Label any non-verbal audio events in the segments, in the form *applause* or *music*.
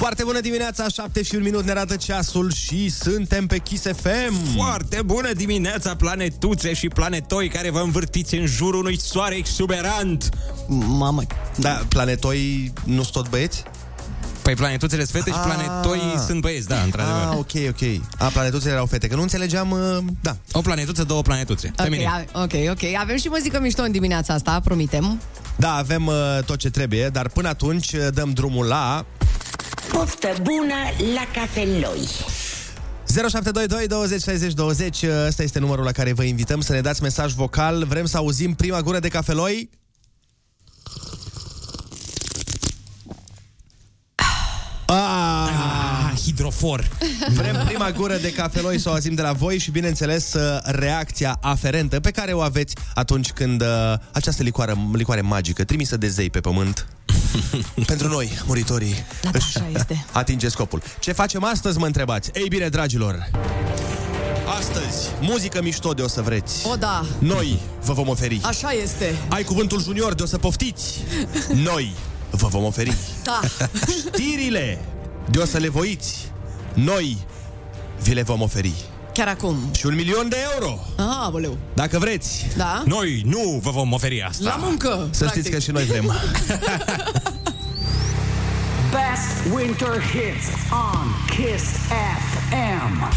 Foarte bună dimineața, 7 și un minut ne arată ceasul și suntem pe Kiss FM. Foarte bună dimineața, planetuțe și planetoi care vă învârtiți în jurul unui soare exuberant. Mamă, da, planetoi nu sunt tot băieți? Păi planetuțele sunt fete și planetoi sunt băieți, da, într-adevăr. Ah, ok, ok. A, planetuțele erau fete, că nu înțelegeam, uh, da. O planetuță, două planetuțe. Ok, Feminin. a- ok, ok. Avem și muzică mișto în dimineața asta, promitem. Da, avem uh, tot ce trebuie, dar până atunci uh, dăm drumul la Poftă bună la cafeloi 0722 20 60 20. Ăsta este numărul la care vă invităm să ne dați mesaj vocal. Vrem să auzim prima gură de cafeloi. Ah, hidrofor. Vrem prima gură de cafeloi să o auzim de la voi și, bineînțeles, uh, reacția aferentă pe care o aveți atunci când uh, această licoară, licoare magică, trimisă de zei pe pământ, *laughs* pentru noi, muritorii, Da, da, așa este. *laughs* atinge scopul. Ce facem astăzi, mă întrebați? Ei bine, dragilor, astăzi, muzică mișto de o să vreți. O, da, Noi vă vom oferi. așa este. Ai cuvântul junior de o să poftiți. *laughs* Noi vă vom oferi. Da. Știrile de o să le voiți. Noi vi le vom oferi. Chiar acum. Și un milion de euro, Ah, boleu. dacă vreți. Da? Noi nu vă vom oferi asta. La muncă. Să știți că și noi vrem. *laughs* Best winter hits on Kiss FM.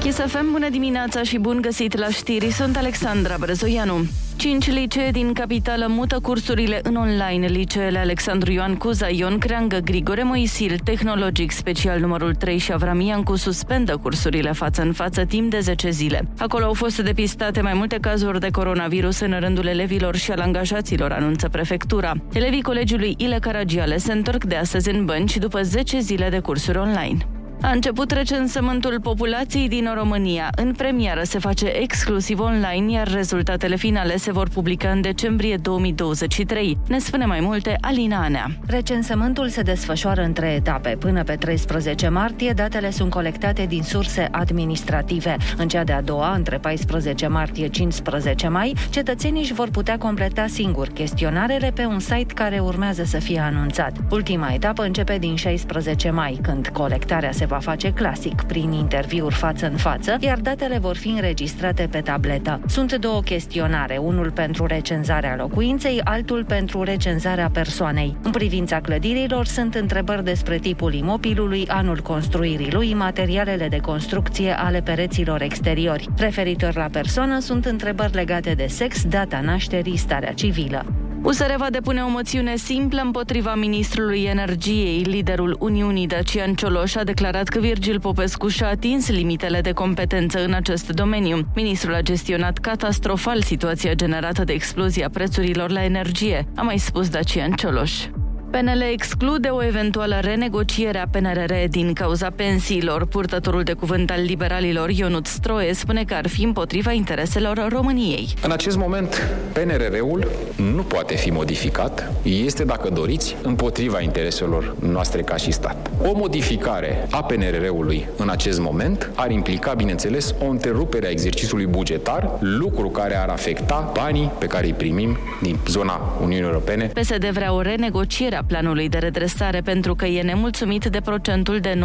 Kiss FM, bună dimineața și bun găsit la știri, sunt Alexandra Brezoianu. Cinci licee din capitală mută cursurile în online. Liceele Alexandru Ioan Cuza, Ion Creangă, Grigore Moisil, Tehnologic Special numărul 3 și Avram Iancu suspendă cursurile față în față timp de 10 zile. Acolo au fost depistate mai multe cazuri de coronavirus în rândul elevilor și al angajaților, anunță prefectura. Elevii colegiului Ile Caragiale se întorc de astăzi în bănci după 10 zile de cursuri online. A început recensământul populației din România. În premieră se face exclusiv online, iar rezultatele finale se vor publica în decembrie 2023. Ne spune mai multe Alina Anea. Recensământul se desfășoară în trei etape. Până pe 13 martie, datele sunt colectate din surse administrative. În cea de-a doua, între 14 martie 15 mai, cetățenii își vor putea completa singur chestionarele pe un site care urmează să fie anunțat. Ultima etapă începe din 16 mai, când colectarea se va face clasic, prin interviuri față în față, iar datele vor fi înregistrate pe tabletă. Sunt două chestionare, unul pentru recenzarea locuinței, altul pentru recenzarea persoanei. În privința clădirilor sunt întrebări despre tipul imobilului, anul construirii lui, materialele de construcție ale pereților exteriori. Referitor la persoană sunt întrebări legate de sex, data nașterii, starea civilă. USR va depune o moțiune simplă împotriva ministrului energiei. Liderul Uniunii, Dacian Cioloș, a declarat că Virgil Popescu și-a atins limitele de competență în acest domeniu. Ministrul a gestionat catastrofal situația generată de explozia prețurilor la energie, a mai spus Dacian Cioloș. PNL exclude o eventuală renegociere a PNRR din cauza pensiilor. Purtătorul de cuvânt al liberalilor, Ionut Stroie, spune că ar fi împotriva intereselor României. În acest moment, PNRR-ul nu poate fi modificat. Este, dacă doriți, împotriva intereselor noastre ca și stat. O modificare a PNRR-ului în acest moment ar implica, bineînțeles, o întrerupere a exercițiului bugetar, lucru care ar afecta banii pe care îi primim din zona Uniunii Europene. PSD vrea o renegociere a planului de redresare pentru că e nemulțumit de procentul de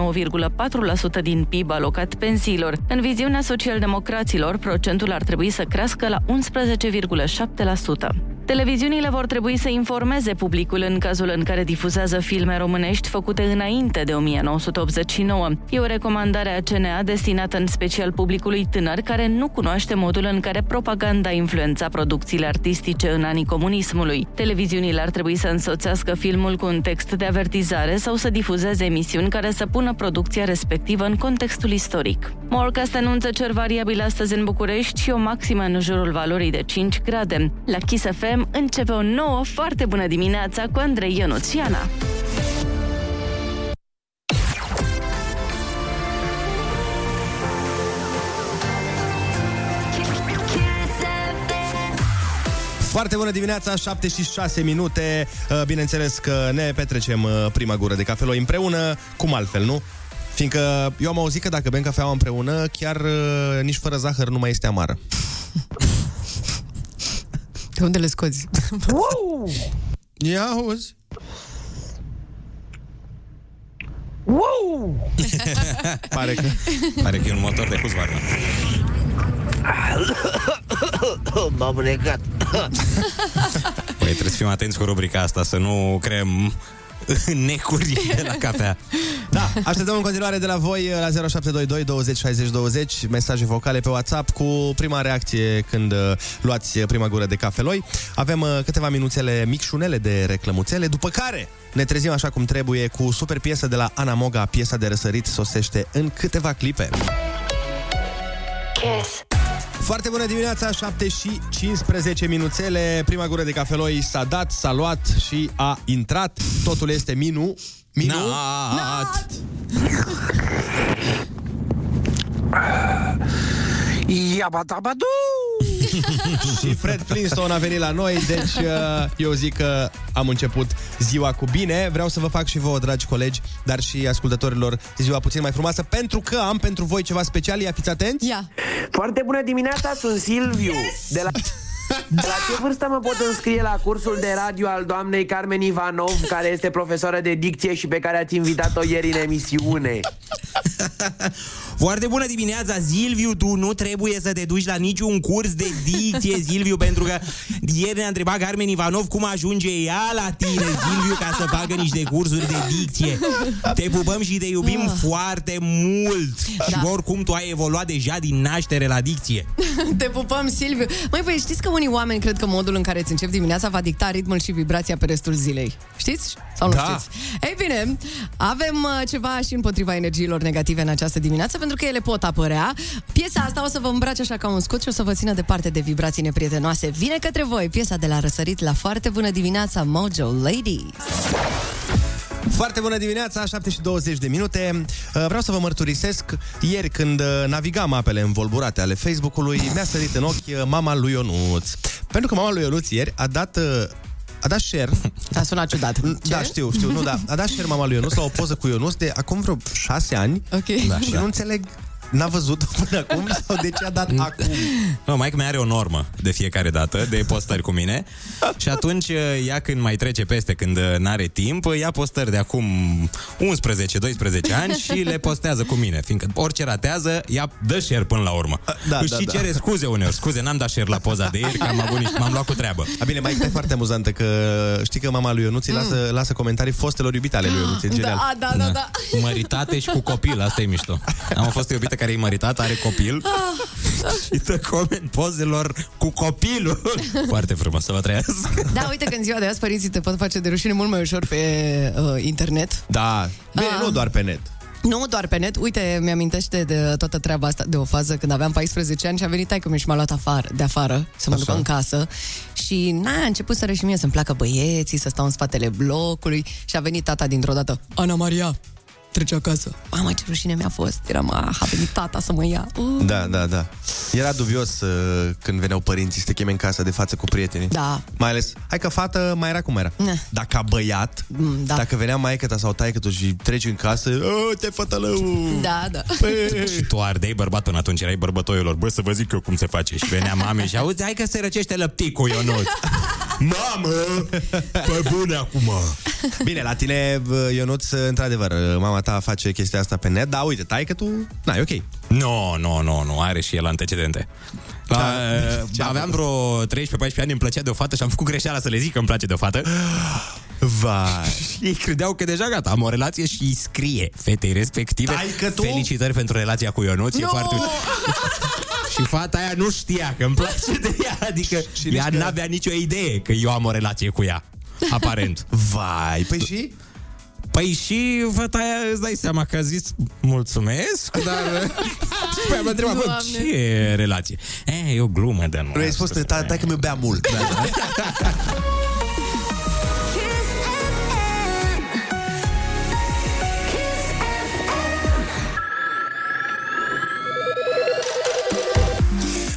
9,4% din PIB alocat pensiilor. În viziunea socialdemocraților, procentul ar trebui să crească la 11,7%. Televiziunile vor trebui să informeze publicul în cazul în care difuzează filme românești făcute înainte de 1989. E o recomandare a CNA destinată în special publicului tânăr care nu cunoaște modul în care propaganda influența producțiile artistice în anii comunismului. Televiziunile ar trebui să însoțească filmul cu un text de avertizare sau să difuzeze emisiuni care să pună producția respectivă în contextul istoric. Morcast anunță cer variabil astăzi în București și o maximă în jurul valorii de 5 grade. La Kiss FM începe o nouă foarte bună dimineața cu Andrei Ionuțiana. Foarte bună dimineața, 7 și 6 minute. Uh, Bineînțeles că ne petrecem uh, prima gură de cafeloi împreună, cum altfel, nu? Fiindcă eu am auzit că dacă bem cafeaua împreună, chiar uh, nici fără zahăr nu mai este amară. *laughs* De unde le scoți? *laughs* Ia auzi. Wow! *laughs* Pare că... Pare că e un motor de Husqvarna. *coughs* M-am negat. Păi trebuie să fim atenți cu rubrica asta, să nu creăm necuri de la cafea. Da, așteptăm în continuare de la voi la 0722 20 60 20 mesaje vocale pe WhatsApp cu prima reacție când uh, luați prima gură de cafeloi. Avem uh, câteva minuțele micșunele de reclămuțele, după care ne trezim așa cum trebuie cu super piesă de la Ana Moga, piesa de răsărit sosește în câteva clipe. Kiss. Foarte bună dimineața, 7 și 15 minuțele. Prima gură de cafeloi s-a dat, s-a luat și a intrat. Totul este minu. Minu? Nat! Iabatabadu! *laughs* și Fred Flintstone a venit la noi, deci uh, eu zic că am început ziua cu bine. Vreau să vă fac și vouă, dragi colegi, dar și ascultătorilor, ziua puțin mai frumoasă, pentru că am pentru voi ceva special. Ia fiți atenți! Ia. Foarte bună dimineața, sunt Silviu. Yes! De la... De la ce vârstă mă pot înscrie la cursul de radio al doamnei Carmen Ivanov, care este profesoară de dicție și pe care ați invitat-o ieri în emisiune? *laughs* Foarte bună dimineața, Silviu, tu nu trebuie să te duci la niciun curs de dicție, Silviu, pentru că ieri ne-a întrebat Carmen Ivanov cum ajunge ea la tine, Silviu, ca să facă niște cursuri de dicție. Te pupăm și te iubim foarte mult. Da. Și oricum tu ai evoluat deja din naștere la dicție. Te pupăm, Silviu. Măi, băi, știți că unii oameni cred că modul în care îți încep dimineața va dicta ritmul și vibrația pe restul zilei. Știți? Sau nu Da. știți? Ei bine, avem uh, ceva și împotriva energiilor negative în această dimineață, pentru că ele pot apărea. Piesa asta o să vă îmbrace așa ca un scut și o să vă țină departe de vibrații neprietenoase. Vine către voi piesa de la răsărit la foarte bună dimineața, Mojo Ladies. Foarte bună dimineața, 7 și 20 de minute. Uh, Vreau să vă mărturisesc, ieri când uh, navigam apele învolburate ale Facebook-ului, mi-a sărit în ochi uh, mama lui Ionuț. Pentru că mama lui Ionuț ieri a dat uh, a dat share. A sunat ciudat. Da, știu, știu, nu, da. A dat share mama lui Ionuț la o poză cu Ionuț de acum vreo șase ani. Ok. Da, și nu înțeleg N-a văzut până acum sau de ce a dat acum? *laughs* Nu, mai mea are o normă de fiecare dată de postări cu mine și atunci ea când mai trece peste, când n-are timp, ia postări de acum 11-12 ani și le postează cu mine, fiindcă orice ratează, ea dă share până la urmă. da, Își da, și da. cere scuze uneori, scuze, n-am dat share la poza de ieri, că am avut niște, m-am luat cu treabă. A, bine, mai e foarte amuzantă că știi că mama lui Ionuț îi lasă, lasă comentarii fostelor iubite ale lui Ionuț, e genial. Da, da, da, da. Cu măritate și cu copil, asta e mișto. Am fost o iubită care e măritată, are copil și dă coment pozelor cu copilul. Foarte frumos să vă trăiască. Da, uite că în ziua de azi părinții te pot face de rușine mult mai ușor pe uh, internet. Da, bine, Ah. nu doar pe net. Nu doar pe net, uite, mi-amintește de toată treaba asta de o fază când aveam 14 ani și a venit taică mi și m-a luat afară, de afară să mă duc Așa. în casă și na, a început să și mie să-mi placă băieții, să stau în spatele blocului și a venit tata dintr-o dată, Ana Maria, trece acasă. Mamă, ce rușine mi-a fost. Eram, ah, a venit tata să mă ia. Uh. Da, da, da. Era dubios uh, când veneau părinții să te cheme în casă de față cu prietenii. Da. Mai ales, hai că fată mai era cum era. Ne. Dacă ca băiat, Mm, da. dacă venea maică ta sau taică tu și treci în casă, "Oh, te fătălău! Da, da. *laughs* Și tu ardeai bărbat până atunci, erai bărbătoiilor. Bă, să vă zic eu cum se face. Și venea mame și auzi, hai că se răcește lăpticul, Ionuț. *laughs* Mamă, pe bune acum. Bine, la tine, uh, Ionuț, uh, într-adevăr, uh, mama ta face chestia asta pe net, dar uite, tai că tu, na, e ok. Nu, nu, nu, nu, are și el antecedente. La, Da. Ce a aveam vreo 13-14 ani, îmi plăcea de o fată și am făcut greșeala să le zic că îmi place de o fată. Vai. *laughs* Și ei credeau că deja gata, am o relație și îi scrie fetei respective. Taică tu? Felicitări pentru relația cu Ionuț, e Nu! foarte... *laughs* și fata aia nu știa că îmi place de ea, adică Și ea nici că- n-avea nicio idee că eu am o relație cu ea, aparent. *laughs* Vai, păi și? Păi și fata aia îți dai seama că a zis mulțumesc, dar... *laughs* și după aia mă întreba, bă, Doamne. ce e relație? E, e o glumă de nu. Nu ai spus, tai tai că mi bea mult. *laughs*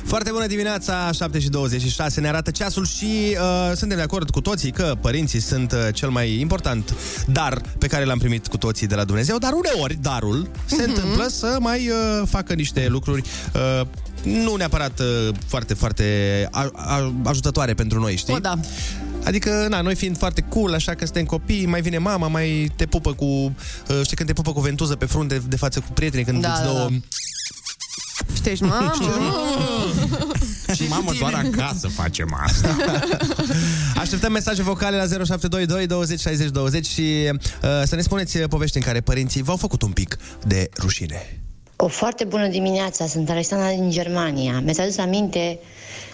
Foarte bună dimineața, 7 și 26 ne arată ceasul și uh, suntem de acord cu toții că părinții sunt uh, cel mai important dar pe care l-am primit cu toții de la Dumnezeu, dar uneori darul se întâmplă să mai uh, facă niște lucruri uh, nu neapărat uh, foarte, foarte a, a, ajutătoare pentru noi, știi? O, da. Adică, na, noi fiind foarte cool, așa că suntem copii, mai vine mama, mai te pupă cu... Uh, știi când te pupă cu ventuză pe frunte de față cu prietenii, când Da, îți da, dă o... da. Știi, mamă? *laughs* Și mamă, doar acasă facem asta. *laughs* Așteptăm mesaje vocale la 0722 20 60 20 și uh, să ne spuneți uh, povești în care părinții v-au făcut un pic de rușine. O foarte bună dimineața, sunt Alexandra din Germania. Mi-ați adus aminte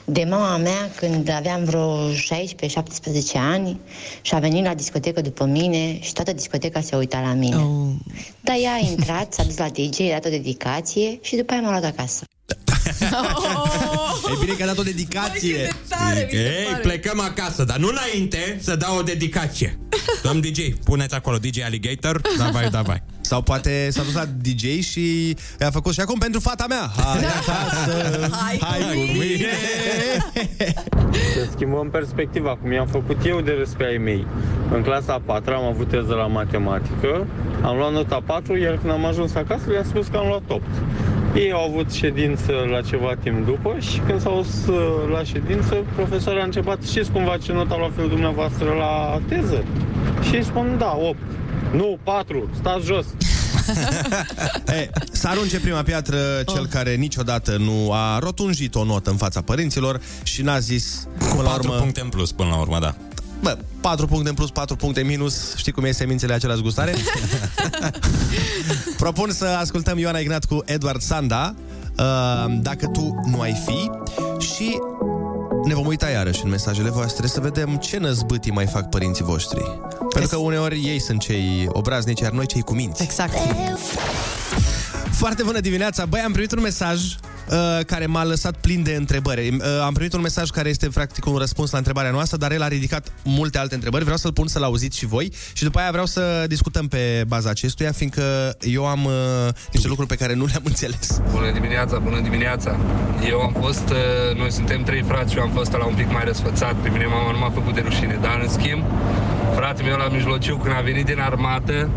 de mama mea când aveam vreo 16-17 ani și a venit la discotecă după mine și toată discoteca se uita la mine. Oh. Dar ea a intrat, s-a dus la DJ, a dat o dedicație și după aia m-a luat acasă. *laughs* E bine că a dat o dedicație. Ei, plecăm acasă, dar nu înainte să dau o dedicație. Domn DJ, puneți acolo DJ Alligator, davai, davai. Sau poate s-a dus la DJ și a făcut și acum pentru fata mea. Hai acasă, Hai cu hai cu mine. Să schimbăm perspectiva, cum i-am făcut eu de râs pe ai mei. În clasa a 4 am avut teză la matematică, am luat nota 4, iar când am ajuns acasă le-am spus că am luat 8. Ei au avut ședință la ceva timp după și când s-au dus uh, la ședință, profesorul a început, știți cumva ce nota la fel dumneavoastră la teză? Și îi spun, da, 8. Nu, 4, stați jos. *laughs* E, să arunce prima piatră cel care niciodată nu a rotunjit o notă în fața părinților și n-a zis până la 4 urmă... puncte în plus până la urmă, da. Bă, 4 puncte în plus, 4 puncte în minus Știi cum e semințele aceleași gustare? *laughs* Propun să ascultăm Ioana Ignat cu Edward Sanda uh, Dacă tu nu ai fi Și ne vom uita iarăși în mesajele voastre Să vedem ce năzbâtii mai fac părinții voștri Pentru că uneori ei sunt cei obraznici Iar noi cei cu minți Exact. Foarte bună dimineața! Băi, am primit un mesaj uh, care m-a lăsat plin de întrebări. Uh, am primit un mesaj care este practic un răspuns la întrebarea noastră, dar el a ridicat multe alte întrebări. Vreau să-l pun să-l auziți și voi și după aia vreau să discutăm pe baza acestuia, fiindcă eu am uh, niște lucruri pe care nu le-am *laughs* înțeles. Bună dimineața, bună dimineața! Eu am fost, uh, noi suntem trei frați și eu am fost la un pic mai răsfățat. Pe mine mama nu m-a făcut de rușine, dar în schimb, fratele meu la mijlociu, când a venit din armată,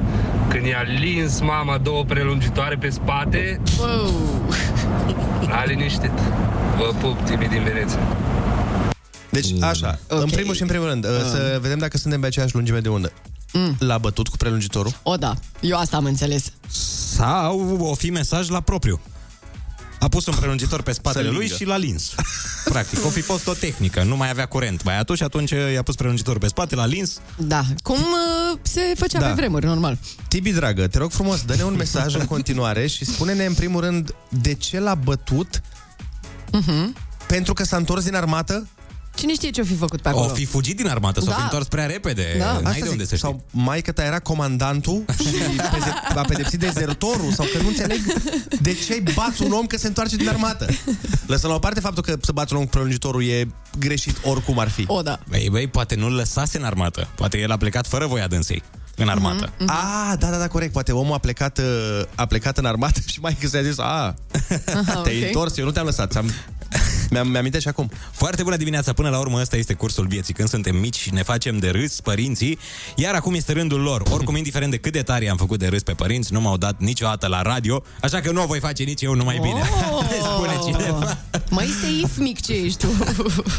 când i-a lins mama două prelungitoare pe spate, l-a liniștit. Vă pup, Tibi din Veneția. Deci, așa, okay. în primul și în primul rând, uh, să vedem dacă suntem pe aceeași lungime de undă. Mm. L-a bătut cu prelungitorul? O, da. Eu asta am înțeles. Sau o fi mesaj la propriu. A pus un prelungitor pe spatele Să lui lingă. și l-a lins. *laughs* Practic, o fi fost o tehnică. Nu mai avea curent băiatul și atunci i-a pus prelungitorul pe spate, l-a lins. Da. Cum uh, se făcea Da. pe vremuri, normal. Tibi, dragă, te rog frumos, dă-ne un mesaj în continuare și spune-ne în primul rând de ce l-a bătut Uh-huh. pentru că s-a întors din armată? Cine știe ce-o fi făcut pe acolo? O fi fugit din armată, s-o Da. fi întors prea repede. Da. N-ai Asta de unde zic. să știi. Sau mai că ta era comandantul *laughs* și peze- a pedepsit dezertorul sau că nu înțeleg de ce bați un om că se întoarce din armată. Lăsăm la o parte faptul că să bați un om cu prelungitorul e greșit oricum ar fi. O, da. Băi, băi, poate nu-l lăsase în armată. Poate el a plecat fără voia dânsei în armată. Mhm. Ah, da, da, da, corect. Poate omul a plecat, uh, a plecat în armată *laughs* și mai că s-a zis, *laughs* a, te-ai ok. întors, eu nu te-am lăsat. Ți-am... Mi-am, mi-am și acum. Foarte bună dimineața! Până la urmă, ăsta este cursul vieții. Când suntem mici și ne facem de râs părinții, iar acum este rândul lor. Oricum, indiferent de cât de tare am făcut de râs pe părinți, nu m-au dat niciodată la radio, așa că nu o voi face nici eu, numai bine. *laughs* Spune cineva. Mai seif mic ce ești tu.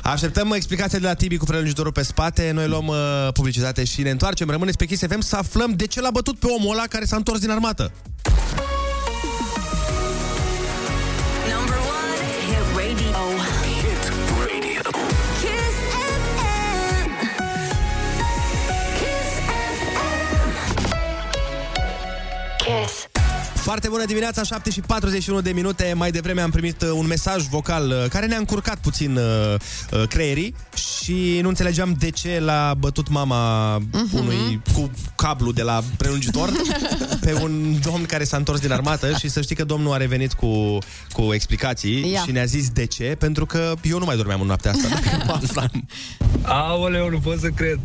Așteptăm explicația de la Tibi cu prelungitorul pe spate. Noi luăm uh, publicitate și ne întoarcem. Rămâneți pe Kiss FM să aflăm de ce l-a bătut pe omul ăla care s-a întors din armată. Kiss. Foarte bună dimineața, 7 și 41 de minute. Mai devreme am primit uh, un mesaj vocal uh, care ne-a încurcat puțin uh, uh, creierii și nu înțelegeam de ce l-a bătut mama Mhm. unui cu cablu de la prelungitor *laughs* pe un domn care s-a întors din armată și să știi că domnul a revenit cu, cu explicații Ia. și ne-a zis de ce, pentru că eu nu mai dormeam în noaptea asta. dacă *laughs* nu aflam. Aoleu, nu pot să cred.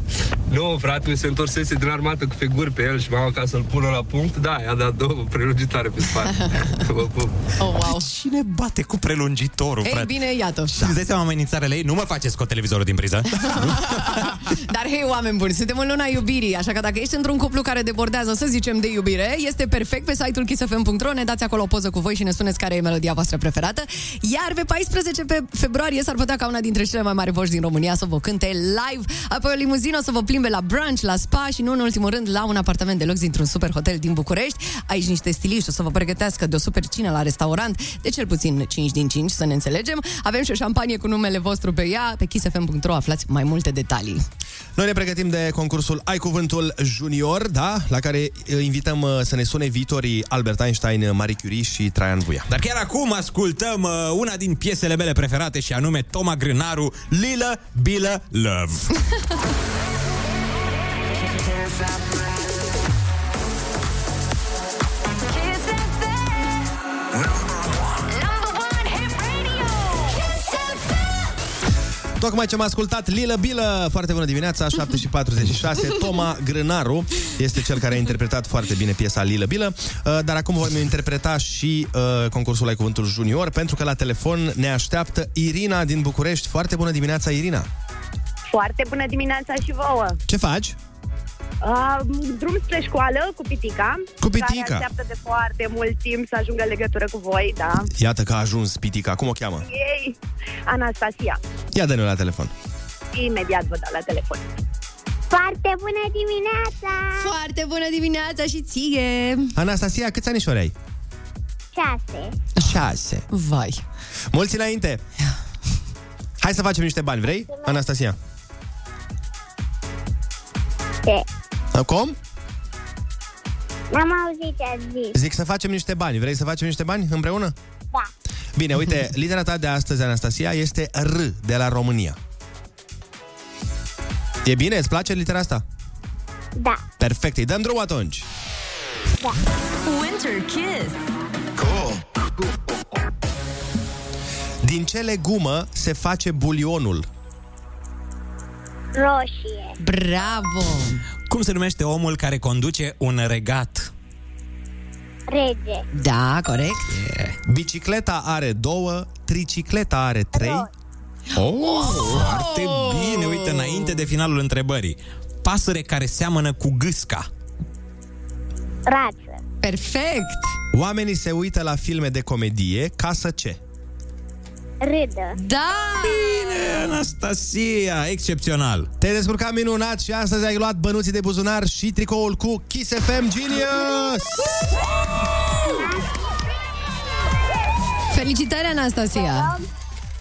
Nu, frate, mi se întorsese din armată cu figuri pe el și m-am ca să-l pună la punct. Da, i-a dat două prelungitare tare pe spate. *laughs* Vă pup. Oh, wow. Cine bate cu prelungitorul, Ei frate? bine, iată. Și îți dai seama amenințarele ei? Nu mă faceți cu televizorul din priză. *laughs* Dar hei, oameni buni, suntem în luna iubirii, așa că dacă ești într-un cuplu care debordează, să zicem, de iubire, este perfect pe site-ul kissfm.ro, ne dați acolo o poză cu voi și ne spuneți care e melodia voastră preferată. Iar pe 14 pe februarie s-ar putea ca una dintre cele mai mari voci din România să vă cânte live, apoi o limuzină să vă plimbe la brunch, la spa și nu în ultimul rând la un apartament de lux dintr-un super hotel din București. Aici niște stiliști o să vă pregătească de o super cină la restaurant, de cel puțin 5 din 5, să ne înțelegem. Avem și o șampanie cu numele vostru pe ea, pe kissfm.ro aflați mai multe detalii. Noi ne pregătim de concursul Ai Cuvântul Junior, da? La care uh, invităm uh, să ne sune viitorii Albert Einstein, Marie Curie și Traian Vuia. Dar chiar acum ascultăm uh, una din piesele mele preferate și anume Toma Grânaru, Lila Bila Love. *laughs* Tocmai ce am ascultat Lilă Bilă, foarte bună dimineața, *laughs* 7 și 46. Toma Grânaru este cel care a interpretat foarte bine piesa Lilă Bilă, Uh, dar acum vom interpreta și uh, concursul Ai Cuvântul Junior, pentru că la telefon ne așteaptă Irina din București. Foarte bună dimineața, Irina! Foarte bună dimineața și vouă! Ce faci? Uh, drum spre școală cu Pitica. Cu Pitica. Care așteaptă de foarte mult timp să ajungă în legătură cu voi, da. Iată că a ajuns Pitica, cum o cheamă? Ei, Anastasia. Ia dă-ne la telefon. Imediat vă dau la telefon. Foarte bună dimineața! Foarte bună dimineața și ție! Anastasia, câți anișori ai? Șase. Șase. Vai. Mulți înainte! Hai să facem niște bani, vrei, Anastasia? Ce? Cum? N-am auzit ce ați zis. Zic să facem niște bani. Vrei să facem niște bani împreună? Da. Bine, uite, *laughs* litera ta de astăzi, Anastasia, este R de la România. E bine? Îți place litera asta? Da. Perfect, îi dăm drum atunci. Da. Winter Kiss. Din ce legumă se face bulionul? Roșie. Bravo! Cum se numește omul care conduce un regat? Rege. Da, corect. Bicicleta are două, tricicleta are trei. Oh, foarte bine. Uite, înainte de finalul întrebării. Pasăre care seamănă cu gâsca. Rață. Perfect! Oamenii se uită la filme de comedie ca să ce? Râdă. Da! Bine, Anastasia, excepțional. Te-ai descurcat minunat și astăzi ai luat bănuții de buzunar și tricoul cu Kiss FM Genius! Felicitări, Anastasia!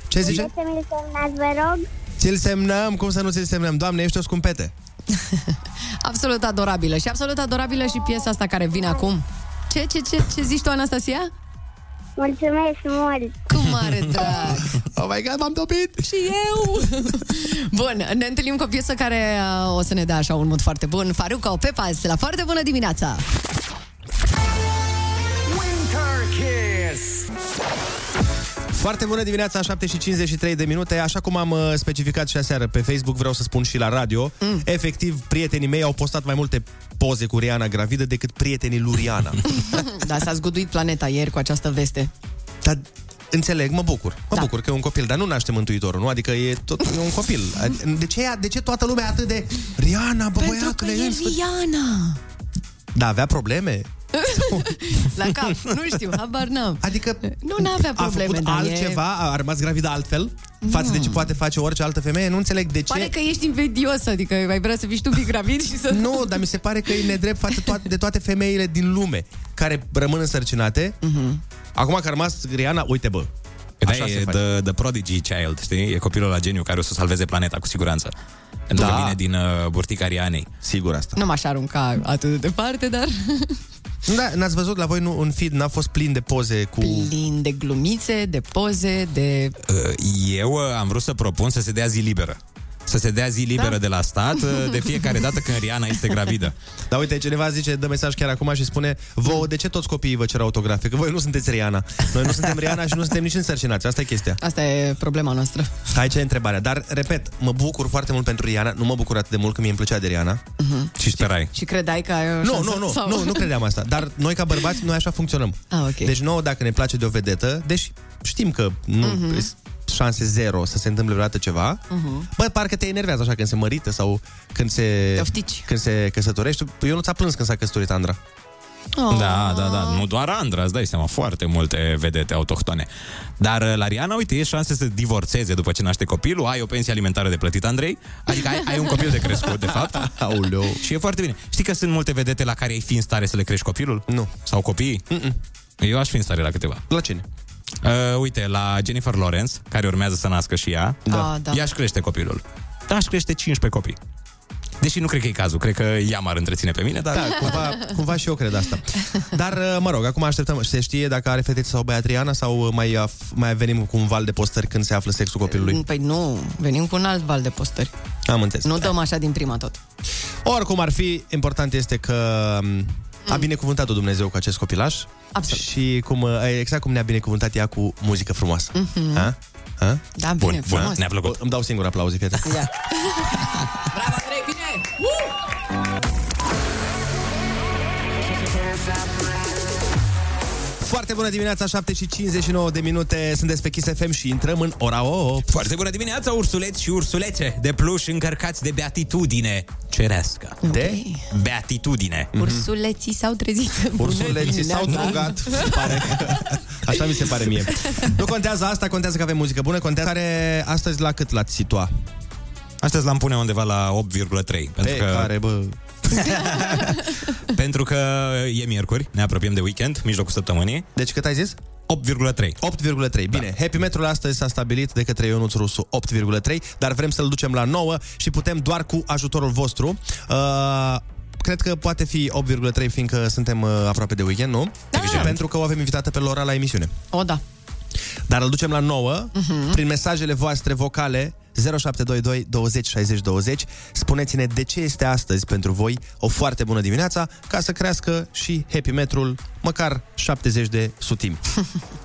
Ce zice? Să mi-l semnați, vă rog? Ți-l semnăm? Cum să nu ți-l semnăm? Doamne, ești o scumpete! *laughs* Absolut adorabilă. Și absolut adorabilă și piesa asta care vine acum. Ce, ce, ce, ce zici tu, Anastasia? Mulțumesc mult! Cu mare drag! Oh my God, m-am topit! Și eu! Bun, ne întâlnim cu o piesă care uh, o să ne dea așa un mod foarte bun. Faruca, o Pepas, la foarte bună dimineața! Winter Kiss. Foarte bună dimineața, 7 și 53 de minute. Așa cum am uh, specificat și aseară pe Facebook, vreau să spun și la radio. Mm. Efectiv, prietenii mei au postat mai multe poze cu Riana gravidă decât prietenii lui Riana. *laughs* Da, s-a zguduit planeta ieri cu această veste. Dar înțeleg, mă bucur. Mă da. bucur că e un copil, dar nu naște mântuitorul, nu? Adică e tot e un copil. *laughs* De ce, de ce toată lumea e atât de Riana, bă, Pentru că băiatule, e în sfârșit? Riana! Da, avea probleme. La cap, nu știu, habar n-am. Adică Nu n-avea a probleme, făcut dar e- altceva, a rămas gravidă altfel față de ce poate face orice altă femeie. Nu înțeleg de ce. Pare că ești invidios, adică ai vrea să fii tu pic gravid și să... Nu, dar mi se pare că e nedrept față toate, de toate femeile din lume care rămân însărcinate. Mhm. Acum că a rămas Riana, uite bă, Da, Așa se e face. the, the prodigy child, știi? E copilul la geniu care o să salveze planeta, cu siguranță. Pentru Da. că vine din uh, burtica Rianei. Sigur asta. Nu m-aș arunca atât de departe, dar Da, n-ați văzut la voi nu, un feed n-a fost plin de poze cu... plin de glumițe, de poze, de... Uh, Eu uh, am vrut să propun să se dea zi liberă. Să se dea zi liberă da. de la stat uh, *laughs* de fiecare dată când Riana este gravidă. Da, uite, cineva zice, dă mesaj chiar acum și spune Vouă, de ce toți copiii vă cer autografe? Că voi nu sunteți Riana. Noi nu suntem Riana și nu suntem nici însărcinați. Asta e chestia. Asta e problema noastră. Aici e întrebarea. Dar, repet, mă bucur foarte mult pentru Riana. Nu mă bucur atât de mult că mie îmi plăcea de Riana. Uh-huh. Și sperai. Și credeai că ai o Nu, șansă? nu, nu, Sau... nu, nu credeam asta. Dar noi ca bărbați, noi așa funcționăm. Ah, ok. Deci nouă, dacă ne place de o vedetă, deci știm că nu Mhm. Mm-hmm. șanse zero să se întâmple vreodată ceva, Mhm. bă, parcă te enervează așa când se mărită sau când se, Te oftici. când se căsătorește. Eu nu ți-a plâns când s-a căsătorit Andra. Oh. Da, da, da. Nu doar Andra, îți dai seama, foarte multe vedete autohtone. Dar uh, la Riana, uite, e șanse să divorțeze după ce naște copilul, ai o pensie alimentară de plătit, Andrei, adică ai, ai un copil de crescut, de fapt. *laughs* Aoleu. Și e foarte bine. Știi că sunt multe vedete la care ai fi în stare să le crești copilul? Nu. Sau copiii? Mm-mm. Eu aș fi în stare la câteva. La cine? Uh, uite, la Jennifer Lawrence, care urmează să nască și ea, Da. Ah, da. ea își crește copilul. Da, își crește 15 copii. Deși nu cred că e cazul, cred că ea m-ar întreține pe mine, dar... Da, cumva, cumva și eu cred asta. Dar, uh, mă rog, acum așteptăm. Se știe dacă are fetiță sau băiat Riana sau uh, mai, af- mai venim cu un val de postări când se află sexul copilului? Păi nu, venim cu un alt val de postări. Am înțeles. Nu dăm așa din prima tot. Oricum ar fi, important este că m, a binecuvântat-o Dumnezeu cu acest copilaș. Absolut. Și cum, uh, exact cum ne-a binecuvântat ea cu muzică frumoasă. Mhm. Ha? Ha? Da, bine, frumos. ne-a plăcut. Îmi dau singur aplauze, fii atent. Ia. Bravo, *laughs* Foarte bună dimineața, 7 și 59 de minute. Sunteți pe Kiss FM și intrăm în ora 8. Foarte bună dimineața, ursuleți și ursulețe de pluș încărcați de beatitudine cerească. De? Beatitudine. Ursuleții s-au trezit. *laughs* Ursuleții s-au Bună drogat. Se pare că... Așa mi se pare mie. Nu contează asta, contează că avem muzică bună. Contează care astăzi la cât l-ați situa? Astăzi l-am pune undeva la 8,3. Pentru Pe că, care, bă... *laughs* pentru că e miercuri, ne apropiem de weekend, mijlocul săptămânii. Deci cât ai zis? 8,3. 8,3. Bine, Happy Metrul astăzi s-a stabilit de către Ionuț Rusu 8,3, dar vrem să-l ducem la 9 și putem doar cu ajutorul vostru. Uh, cred că poate fi 8,3 fiindcă suntem uh, aproape de weekend, nu? Da. Și pentru că o avem invitată pe Lora la emisiune. O, da. Dar îl ducem la 9 uh-huh. prin mesajele voastre vocale 0722 20 60 20. Spuneți-ne de ce este astăzi pentru voi o foarte bună dimineața ca să crească și Happy Metrul măcar 70 de sutimi. *laughs*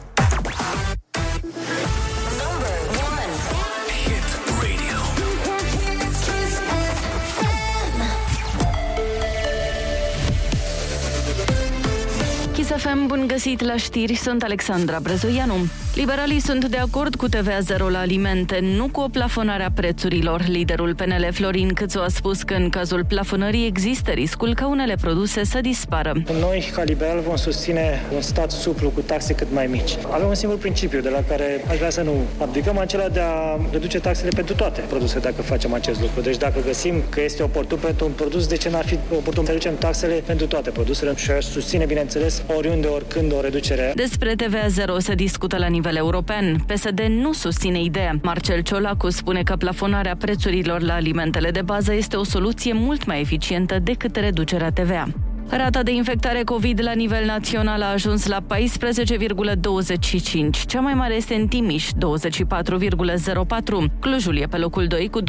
Kiss FM, bun găsit la știri, sunt Alexandra Brezoianu. Liberalii sunt de acord cu TVA zero la alimente, nu cu o plafonare a prețurilor. Liderul PNL Florin Câțu a spus că în cazul plafonării există riscul ca unele produse să dispară. Noi, ca liberal, vom susține un stat suplu cu taxe cât mai mici. Avem un singur principiu de la care aș vrea să nu abdicăm, acela de a reduce taxele pentru toate produsele dacă facem acest lucru. Deci dacă găsim că este oportun pentru un produs, de ce n-ar fi oportun să reducem taxele pentru toate produsele și aș susține, bineînțeles, oriunde, oricând o reducere. Despre TVA zero se discută la nivel european. PSD nu susține ideea. Marcel Ciolacu spune că plafonarea prețurilor la alimentele de bază este o soluție mult mai eficientă decât reducerea TVA. Rata de infectare COVID la nivel național a ajuns la 14,25. Cea mai mare este în Timiș, 24,04. Clujul e pe locul 2 cu 23,58,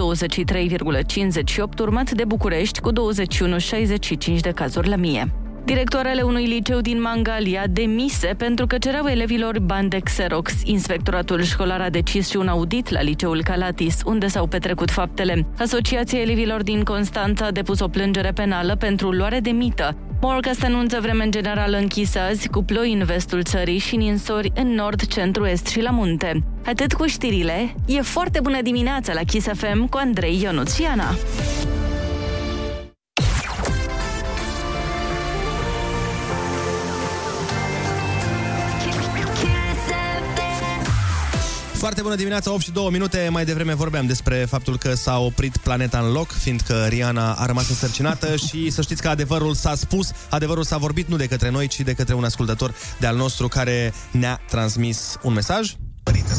urmat de București cu 21,65 de cazuri la mie. Directoarele unui liceu din Mangalia demise pentru că cereau elevilor bani de Xerox. Inspectoratul școlar a decis și un audit la liceul Calatis, unde s-au petrecut faptele. Asociația elevilor din Constanța a depus o plângere penală pentru luare de mită. Morcast anunță vreme în general închisă azi, cu ploi în vestul țării și ninsori în nord, centru, est și la munte. Atât cu știrile, e foarte bună dimineața la Kiss FM cu Andrei Ionuțiana. Foarte bună dimineața, 8 și 2 minute. Mai devreme vorbeam despre faptul că s-a oprit planeta în loc, fiindcă Riana a rămas însărcinată *laughs* și să știți că adevărul s-a spus, adevărul s-a vorbit nu de către noi, ci de către un ascultător de al nostru care ne-a transmis un mesaj.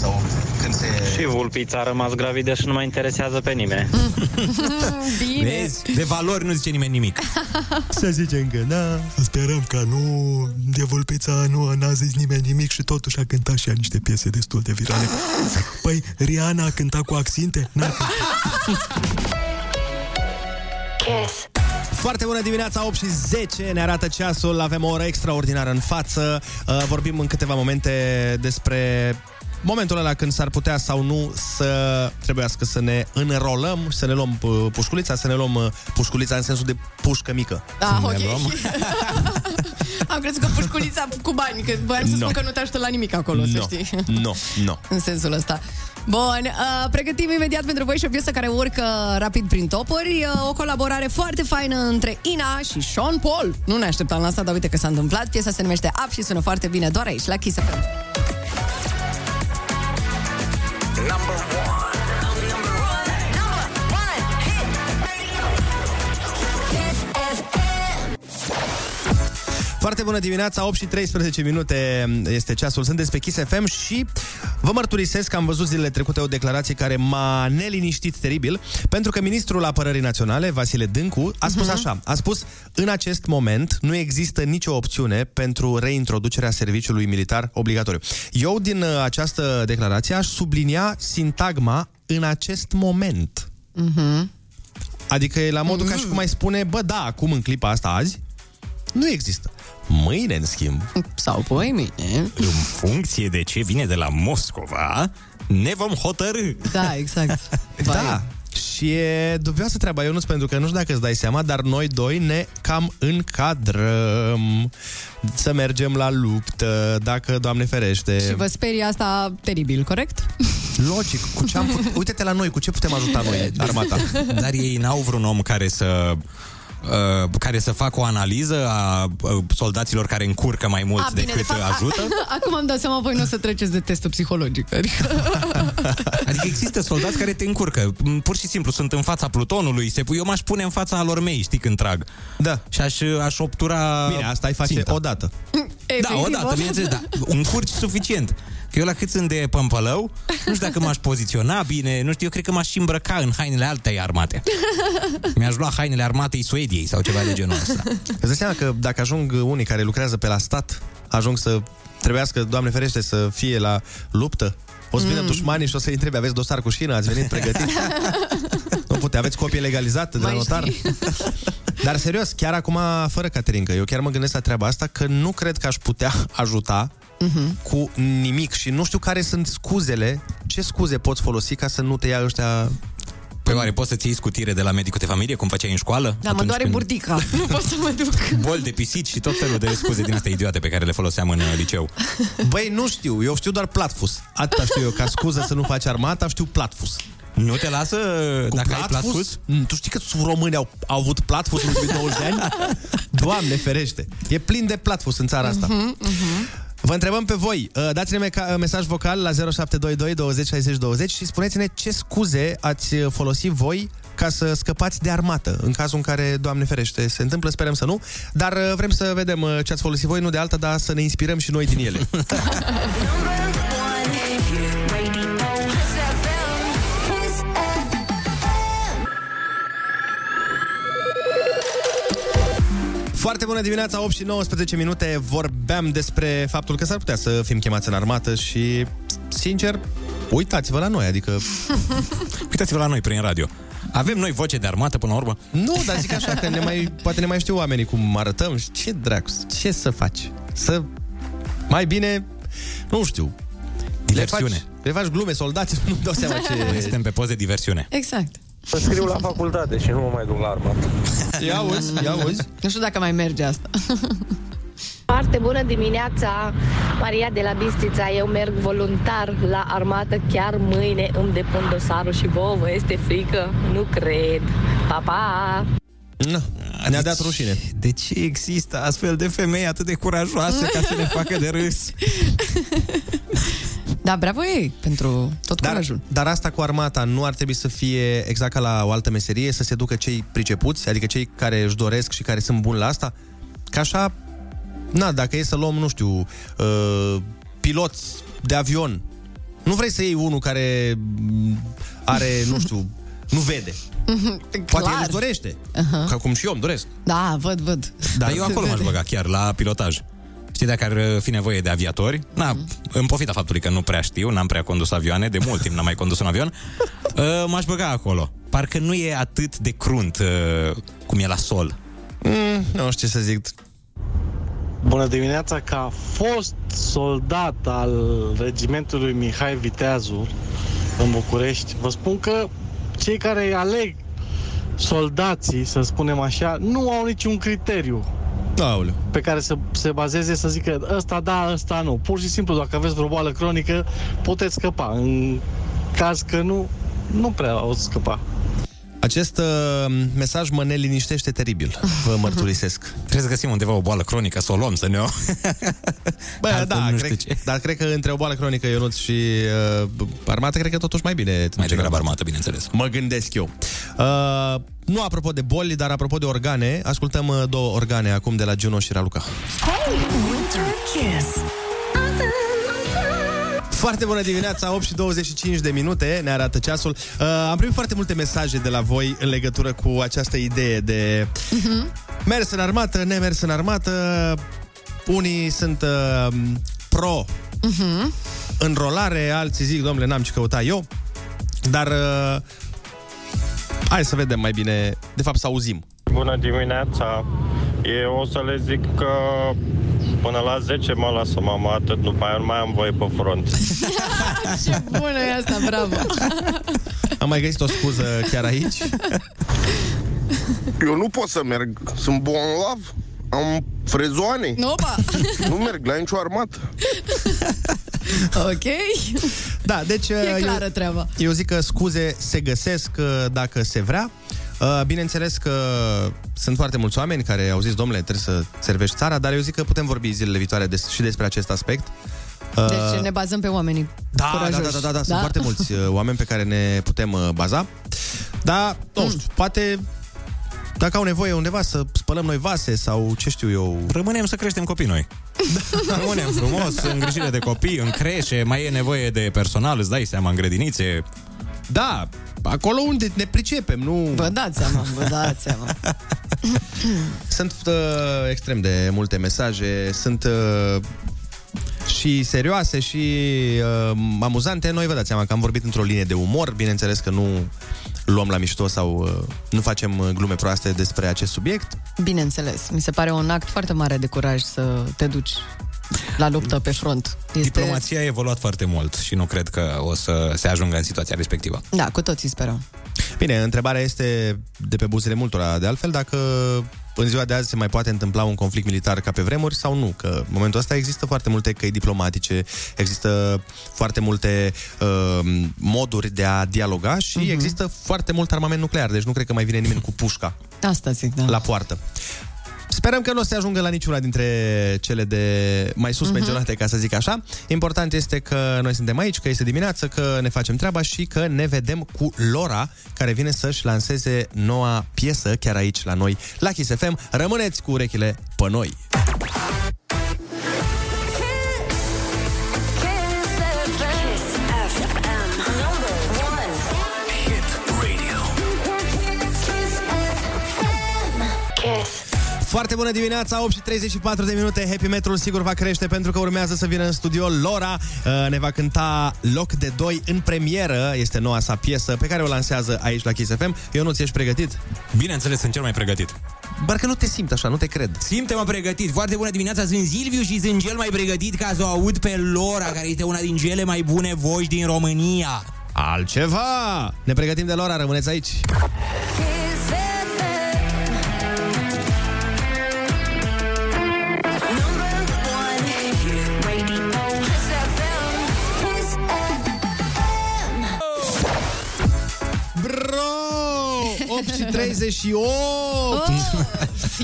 Sau când se... Și vulpița a rămas gravidă și nu mai interesează pe nimeni. *laughs* Bine. Vezi? De valori nu zice nimeni nimic. *laughs* Să zicem că da. Să sperăm că nu, de vulpița nu n-a zis nimeni nimic și totuși a cântat și ea niște piese destul de virale. *laughs* Păi, Rihanna a cântat cu accinte? N-a Kiss. Foarte bună dimineața, 8 și 10 ne arată ceasul, avem o oră extraordinară în față. Uh, Vorbim în câteva momente despre momentul ăla când s-ar putea sau nu să trebuiască să ne înrolăm și să ne luăm uh, pușculița, să ne luăm uh, pușculița în sensul de pușcă mică. Da, Să ne ok. luăm. *laughs* Am crezut că pușculița cu bani, că voiam să No. spun că nu te ajută la nimic acolo, să No, știi. no, no. *laughs* în sensul ăsta. Bun, uh, pregătim imediat pentru voi și o piesă care urcă rapid prin topuri. Uh, o colaborare foarte faină între Ina și Sean Paul. Nu ne așteptam la asta, dar uite că s-a întâmplat. Piesa se numește Up și sună foarte bine doar aici, la Kiss FM. number one. Foarte bună dimineața, 8 și 13 minute este ceasul. Sunteți pe Kiss FM și vă mărturisesc că am văzut zilele trecute o declarație care m-a neliniștit teribil, pentru că ministrul apărării naționale, Vasile Dâncu, a spus așa, a spus, în acest moment nu există nicio opțiune pentru reintroducerea serviciului militar obligatoriu. Eu din uh, această declarație aș sublinia sintagma în acest moment. Mhm. Adică e la modul ca și cum ai spune, bă, da, acum în clipa asta azi, nu există. Mâine, în schimb. Sau poi mine. În funcție de ce vine de la Moscova, ne vom hotărâ. Da, exact. *laughs* Da. Și e dubioasă treaba, Ionuț, pentru că nu știu dacă îți dai seama, dar noi doi ne cam încadrăm să mergem la luptă, dacă, Doamne ferește. Și vă sperie asta teribil, corect? Logic, cu ce am put... *laughs* uite-te la noi, cu ce putem ajuta noi, *laughs* armata? Dar ei n-au vreun om care să uh, care să facă o analiză a uh, soldaților care încurcă mai mult A, bine, decât de fapt, ajută? *laughs* Acum am dat seama, voi nu o să treceți de testul psihologic. Adică... *laughs* Adică există soldați care te încurcă. M, Pur și simplu sunt în fața plutonului. Se, eu m-aș pune în fața alor mei, știi, când trag. Da. Și aș, aș optura Bine, asta ai face ținta. odată. *laughs* Da, Efectiv, odată, bineînțeles, da. Încurci suficient. Că eu la cât sunt de pămpălău, nu știu dacă m-aș poziționa bine, nu știu, eu cred că m-aș și îmbrăca în hainele altei armate. Mi-aș lua hainele armatei Suediei sau ceva de genul ăsta. Îți dai seama că dacă ajung unii care lucrează pe la stat, ajung să trebuiască, Doamne ferește, să fie la luptă, o să vină Mm. dușmanii și o să-i întrebe, aveți dosar cu șină, ați venit *laughs* pregătit? nu pute, aveți copie legalizată de la Mai notar? *laughs* Dar serios, chiar acum, fără Caterinca, eu chiar mă gândesc la treaba asta că nu cred că aș putea ajuta Mhm. cu nimic și nu știu care sunt scuzele, ce scuze poți folosi ca să nu te ia ăștia Păi oare poți să-ți iei scutire de la medicul de familie, cum făceai în școală? Da, mă doare burdica. *laughs* Nu pot să mă duc. Bol de pisici și tot felul de scuze din astea idiote pe care le foloseam în uh, liceu. Băi, nu știu, eu știu doar platfus. Atâta știu eu, ca scuză să nu faci armata, știu platfus. Nu te lasă Cu dacă ai platfus? Mm, Tu știi că români au, au avut platfus în ultimii 20 de ani? *laughs* Doamne ferește! E plin de platfus în țara asta. Mhm, mhm. Vă întrebăm pe voi. Uh, Dați-ne meca- mesaj vocal la 0722 20 60 20 și spuneți-ne ce scuze ați folosit voi ca să scăpați de armată, în cazul în care, Doamne ferește, se întâmplă, sperăm să nu, dar uh, vrem să vedem uh, ce ați folosit voi, nu de alta, dar să ne inspirăm și noi din ele. *laughs* Foarte bună dimineața, 8 și 19 minute. Vorbeam despre faptul că s-ar putea să fim chemați în armată și, sincer, uitați-vă la noi, adică... *laughs* Uitați-vă la noi prin radio. Avem noi voce de armată până la urmă? Nu, dar zic așa, că ne mai, *laughs* poate ne mai știu oamenii cum arătăm și ce dracu, ce să faci? Să... Mai bine, nu știu, Diversiune. Le faci, le faci glume, soldați, *laughs* nu dau seama ce... Noi suntem pe post de diversiune. Exact. Să scriu la facultate și nu mă mai duc la armată. Ia auzi, ia auzi. Nu știu dacă mai merge asta. Foarte bună dimineața, Maria de la Bistrița. Eu merg voluntar la armată chiar mâine. Îmi depun dosarul și vouă vă este frică? Nu cred. Pa, pa! Nu, ne-a dat rușine. De ce există astfel de femei atât de curajoase ca să ne facă de râs? *laughs* Da, bravo ei pentru tot dar, curajul. dar asta cu armata nu ar trebui să fie exact ca la o altă meserie, să se ducă cei pricepuți, adică cei care își doresc și care sunt buni la asta? Ca așa, na, dacă e să luăm, nu știu, uh, pilot de avion, Nu vrei să iei unul care m, are, nu *laughs* știu, nu vede. Poate el îți dorește. Aha. Ca cum și eu îmi doresc. Da, văd, văd. Dar eu acolo m-aș băga chiar la pilotaj. Știi, dacă ar fi nevoie de aviatori, na, Mhm. în pofita faptului că nu prea știu, n-am prea condus avioane, de mult timp n-am mai condus un avion, *laughs* uh, m-aș băga acolo. Parcă nu e atât de crunt uh, cum e la sol. Mm, nu știu ce să zic. Bună dimineața, ca fost soldat al regimentului Mihai Viteazu în București, vă spun că cei care aleg soldații, să spunem așa, nu au niciun criteriu Aoleu. pe care să se bazeze să zică ăsta da, ăsta nu. Pur și simplu, dacă aveți vreo boală cronică, puteți scăpa. În caz că nu, nu prea o scăpa. Acest uh, mesaj mă neliniștește teribil, vă *laughs* mărturisesc. Trebuie să găsim undeva o boală cronică, să o luăm, să ne o... *laughs* Bă, Altfel da, nu cred, știu ce. dar cred că între o boală cronică, Ionuț și uh, armată, cred că totuși mai bine. Mai degrabă armată, bineînțeles. Mă gândesc eu. Uh, nu apropo de boli, dar apropo de organe, ascultăm uh, două organe acum de la Juno și Raluca. Winter Kiss. Foarte bună dimineața, 8 și 25 de minute, ne arată ceasul. Uh, am primit foarte multe mesaje de la voi în legătură cu această idee de mers în armată, nemers în armată. Unii sunt uh, pro Mhm. înrolare, alții zic, domnule, n-am ce căuta eu. Dar uh, hai să vedem mai bine, de fapt să auzim. Bună dimineața! Eu o să le zic că până la 10 mă lasă mama, atât după aia nu mai am voie pe front. *laughs* *laughs* Ce bună e asta, bravo! *laughs* Am mai găsit o scuză chiar aici. Eu nu pot să merg, sunt bolnav, am frezoane. Opa! Nu merg la nicio armată. Ok. Da, deci... E clară eu, treaba. Eu zic că scuze se găsesc uh, dacă se vrea. Uh, Bineînțeles că sunt foarte mulți oameni care au zis, domnule, trebuie să servești țara, dar eu zic că putem vorbi zilele viitoare des- și despre acest aspect. Uh, Deci ne bazăm pe oamenii da, da, curajoși. da, da, da, da, sunt foarte mulți uh, oameni pe care ne putem uh, baza. Dar, nu Mm. știu, poate dacă au nevoie undeva să spălăm noi vase sau ce știu eu... Rămânem să creștem copii noi. *laughs* Rămânem frumos, în grijire de copii, în creșe, mai e nevoie de personal, îți dai seama, în grădinițe. Da, acolo unde ne pricepem, nu... Vă dați seama, vă dați seama. *laughs* Sunt uh, extrem de multe mesaje, sunt uh, și serioase și uh, amuzante. Noi vă dați seama că am vorbit într-o linie de umor, bineînțeles că nu luăm la mișto sau uh, nu facem uh, glume proaste despre acest subiect. Bineînțeles, mi se pare un act foarte mare de curaj să te duci la luptă pe front. Este... Diplomația a evoluat foarte mult și nu cred că o să se ajungă în situația respectivă. Da, cu toții sperăm. Bine, întrebarea este de pe buzele multora de altfel dacă în ziua de azi se mai poate întâmpla un conflict militar ca pe vremuri sau nu, că în momentul ăsta există foarte multe căi diplomatice, există foarte multe uh, moduri de a dialoga și uh-huh. există foarte mult armament nuclear, deci nu cred că mai vine nimeni cu pușca Asta zic, da. la poartă. Sperăm că nu o să se ajungă la niciuna dintre cele de mai sus Mhm. menționate, ca să zic așa. Important este că noi suntem aici, că este dimineață, că ne facem treaba și că ne vedem cu Lora, care vine să-și lanseze noua piesă chiar aici la noi, la Kiss FM. Rămâneți cu urechile pe noi! Foarte bună dimineața, 8 și 34 de minute Happy Metrul sigur va crește pentru că urmează să vină în studio Lora uh, Ne va cânta Loc de 2 în premieră Este noua sa piesă pe care o lansează aici la Kiss FM Eu nu ți ești pregătit? Bineînțeles, sunt cel mai pregătit. Parcă nu te simt așa, nu te cred Simte-mă pregătit. Foarte bună dimineața, sunt Silviu și sunt cel mai pregătit ca să o aud pe Lora, care este una din cele mai bune voci din România. Altceva! Ne pregătim de Lora, rămâneți aici Bro! 8 și 38 oh,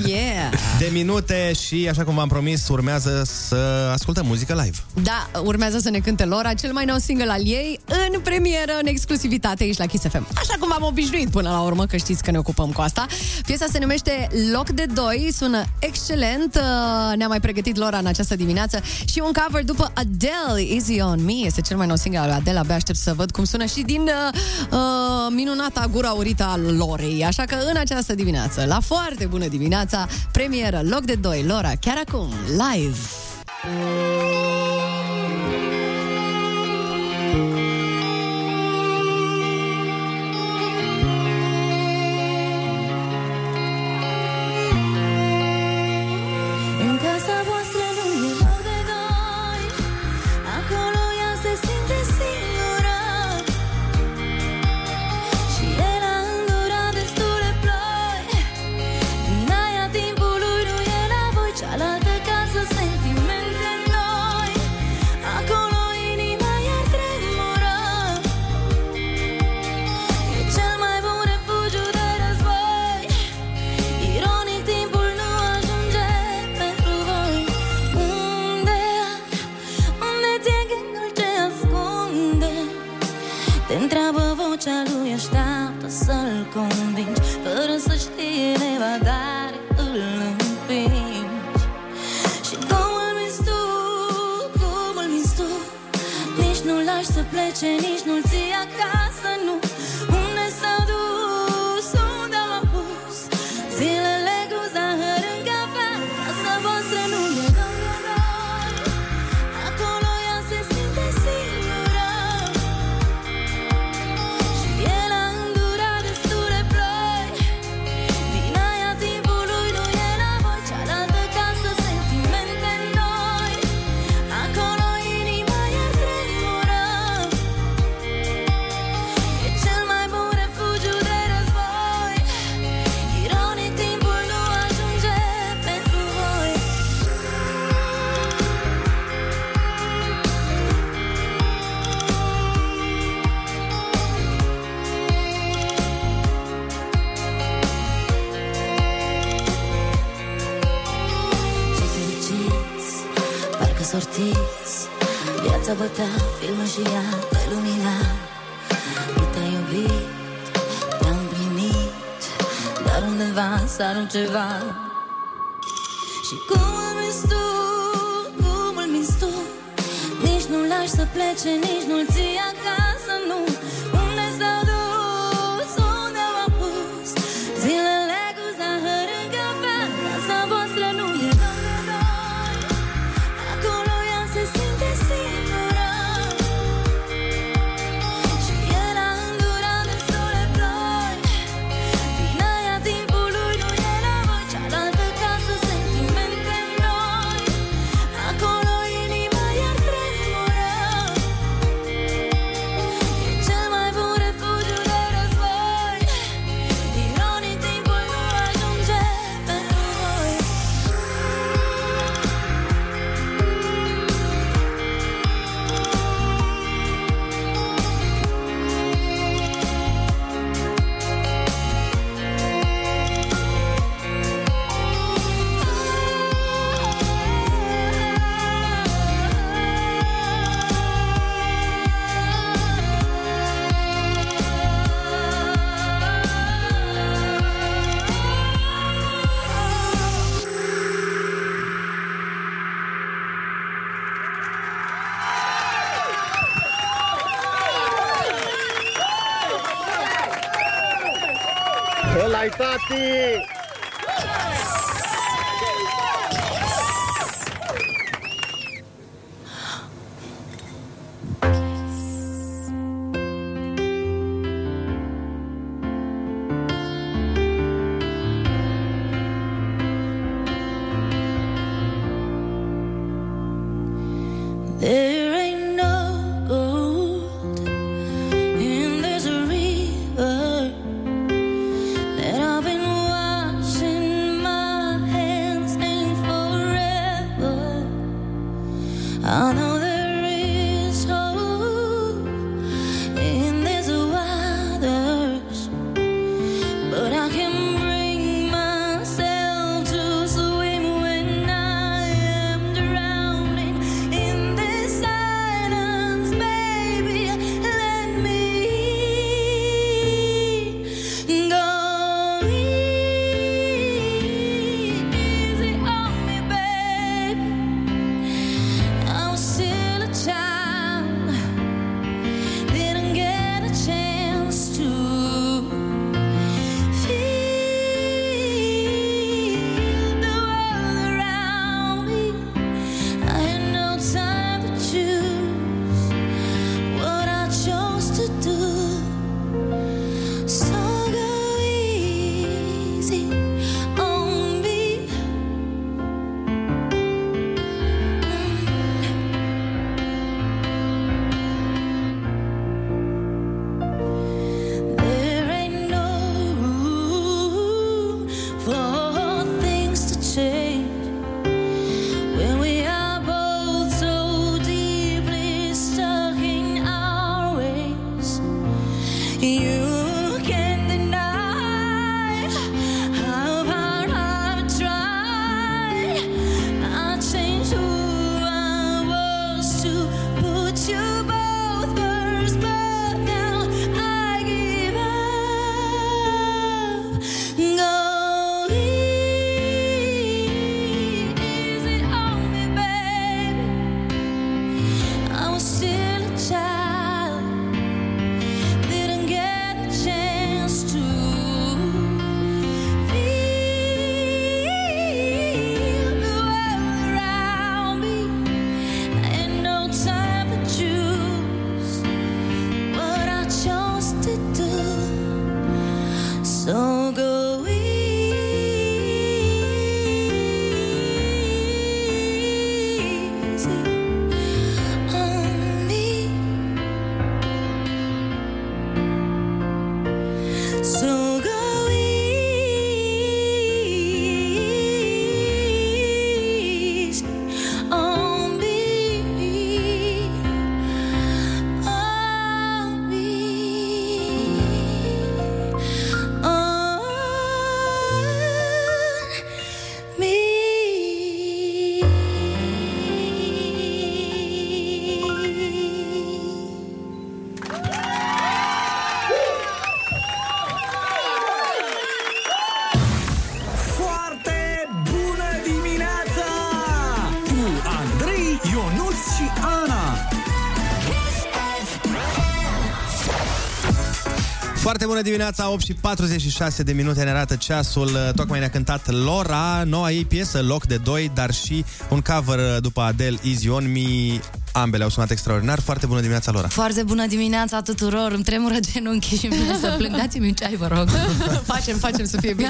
yeah. de minute și, așa cum v-am promis, urmează să ascultăm muzică live. Da, urmează să ne cânte Lora, cel mai nou single al ei, în premieră, în exclusivitate aici la Kiss FM. Așa cum v-am obișnuit până la urmă, că știți că ne ocupăm cu asta. Piesa se numește Loc de 2, sună excelent. Uh, ne-a mai pregătit Lora în această dimineață și un cover după Adele, Easy On Me. Este cel mai nou single al Adele, abia aștept să văd cum sună și din uh, uh minunata gura urită a lor. Andrei, așa că în această dimineață, la foarte bună dimineața, premieră, loc de 2, Lora, chiar acum, live! Bună dimineața, 8 și 46 de minute ne arată ceasul. Tocmai ne-a cântat Lora, noua ei piesă, Loc de 2, dar și un cover după Adele, Easy On Me. Ambele au sunat extraordinar. Foarte bună dimineața, Lora. Foarte bună dimineața tuturor, îmi tremură *laughs* genunchii și îmi vine să plâng. Dați-mi un ceai, vă rog. *laughs* facem, facem să fie bine.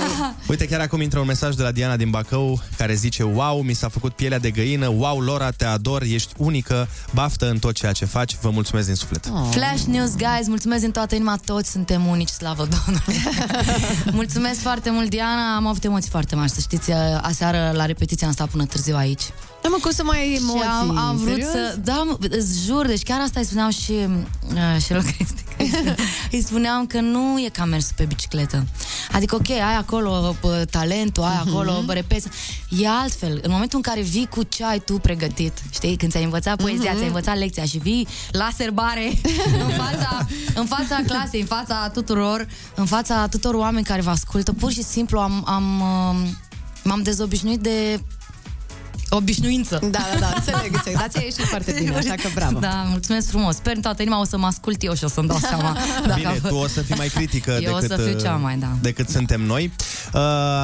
Uite, chiar acum intră un mesaj de la Diana din Bacău care zice Wow, mi s-a făcut pielea de găină, wow, Lora, te ador, ești unică, baftă în tot ceea ce faci, vă mulțumesc din suflet. Oh. Flash News, guys, mulțumesc din toată inima, toți suntem unici, slavă Domnului. *laughs* mulțumesc foarte mult, Diana, am avut emoții foarte mari, să știți, aseară la repetiție am stat până târziu aici. Da, mă, cum să mai ai emoții? Și am, am vrut Serios? să... Da, mă, îți jur, deci chiar asta îi spuneam și, uh, și lui Cristi. *laughs* îi spuneam că nu e ca mers pe bicicletă. Adică, ok, ai acolo bă, talentul, ai acolo, Mhm. bă, repeți. E altfel. În momentul în care vii cu ce ai tu pregătit, știi, când ți-ai învățat poezia, Mhm. ți-ai învățat lecția și vii la serbare *laughs* în fața, în fața clasei, în fața tuturor, în fața tuturor oameni care vă ascultă, pur și simplu am, am, um, m-am dezobișnuit de obișnuință. Da, da, da, înțeleg, înțeleg. Dar ți-a ieșit foarte bine, așa că bravo. Da, mulțumesc frumos. Sper în toată inima o să mă ascult eu și o să-mi dau *laughs* seama. Bine, tu o să fii mai critică Eu o decât, să fiu uh, cea mai, da. decât suntem noi. Uh,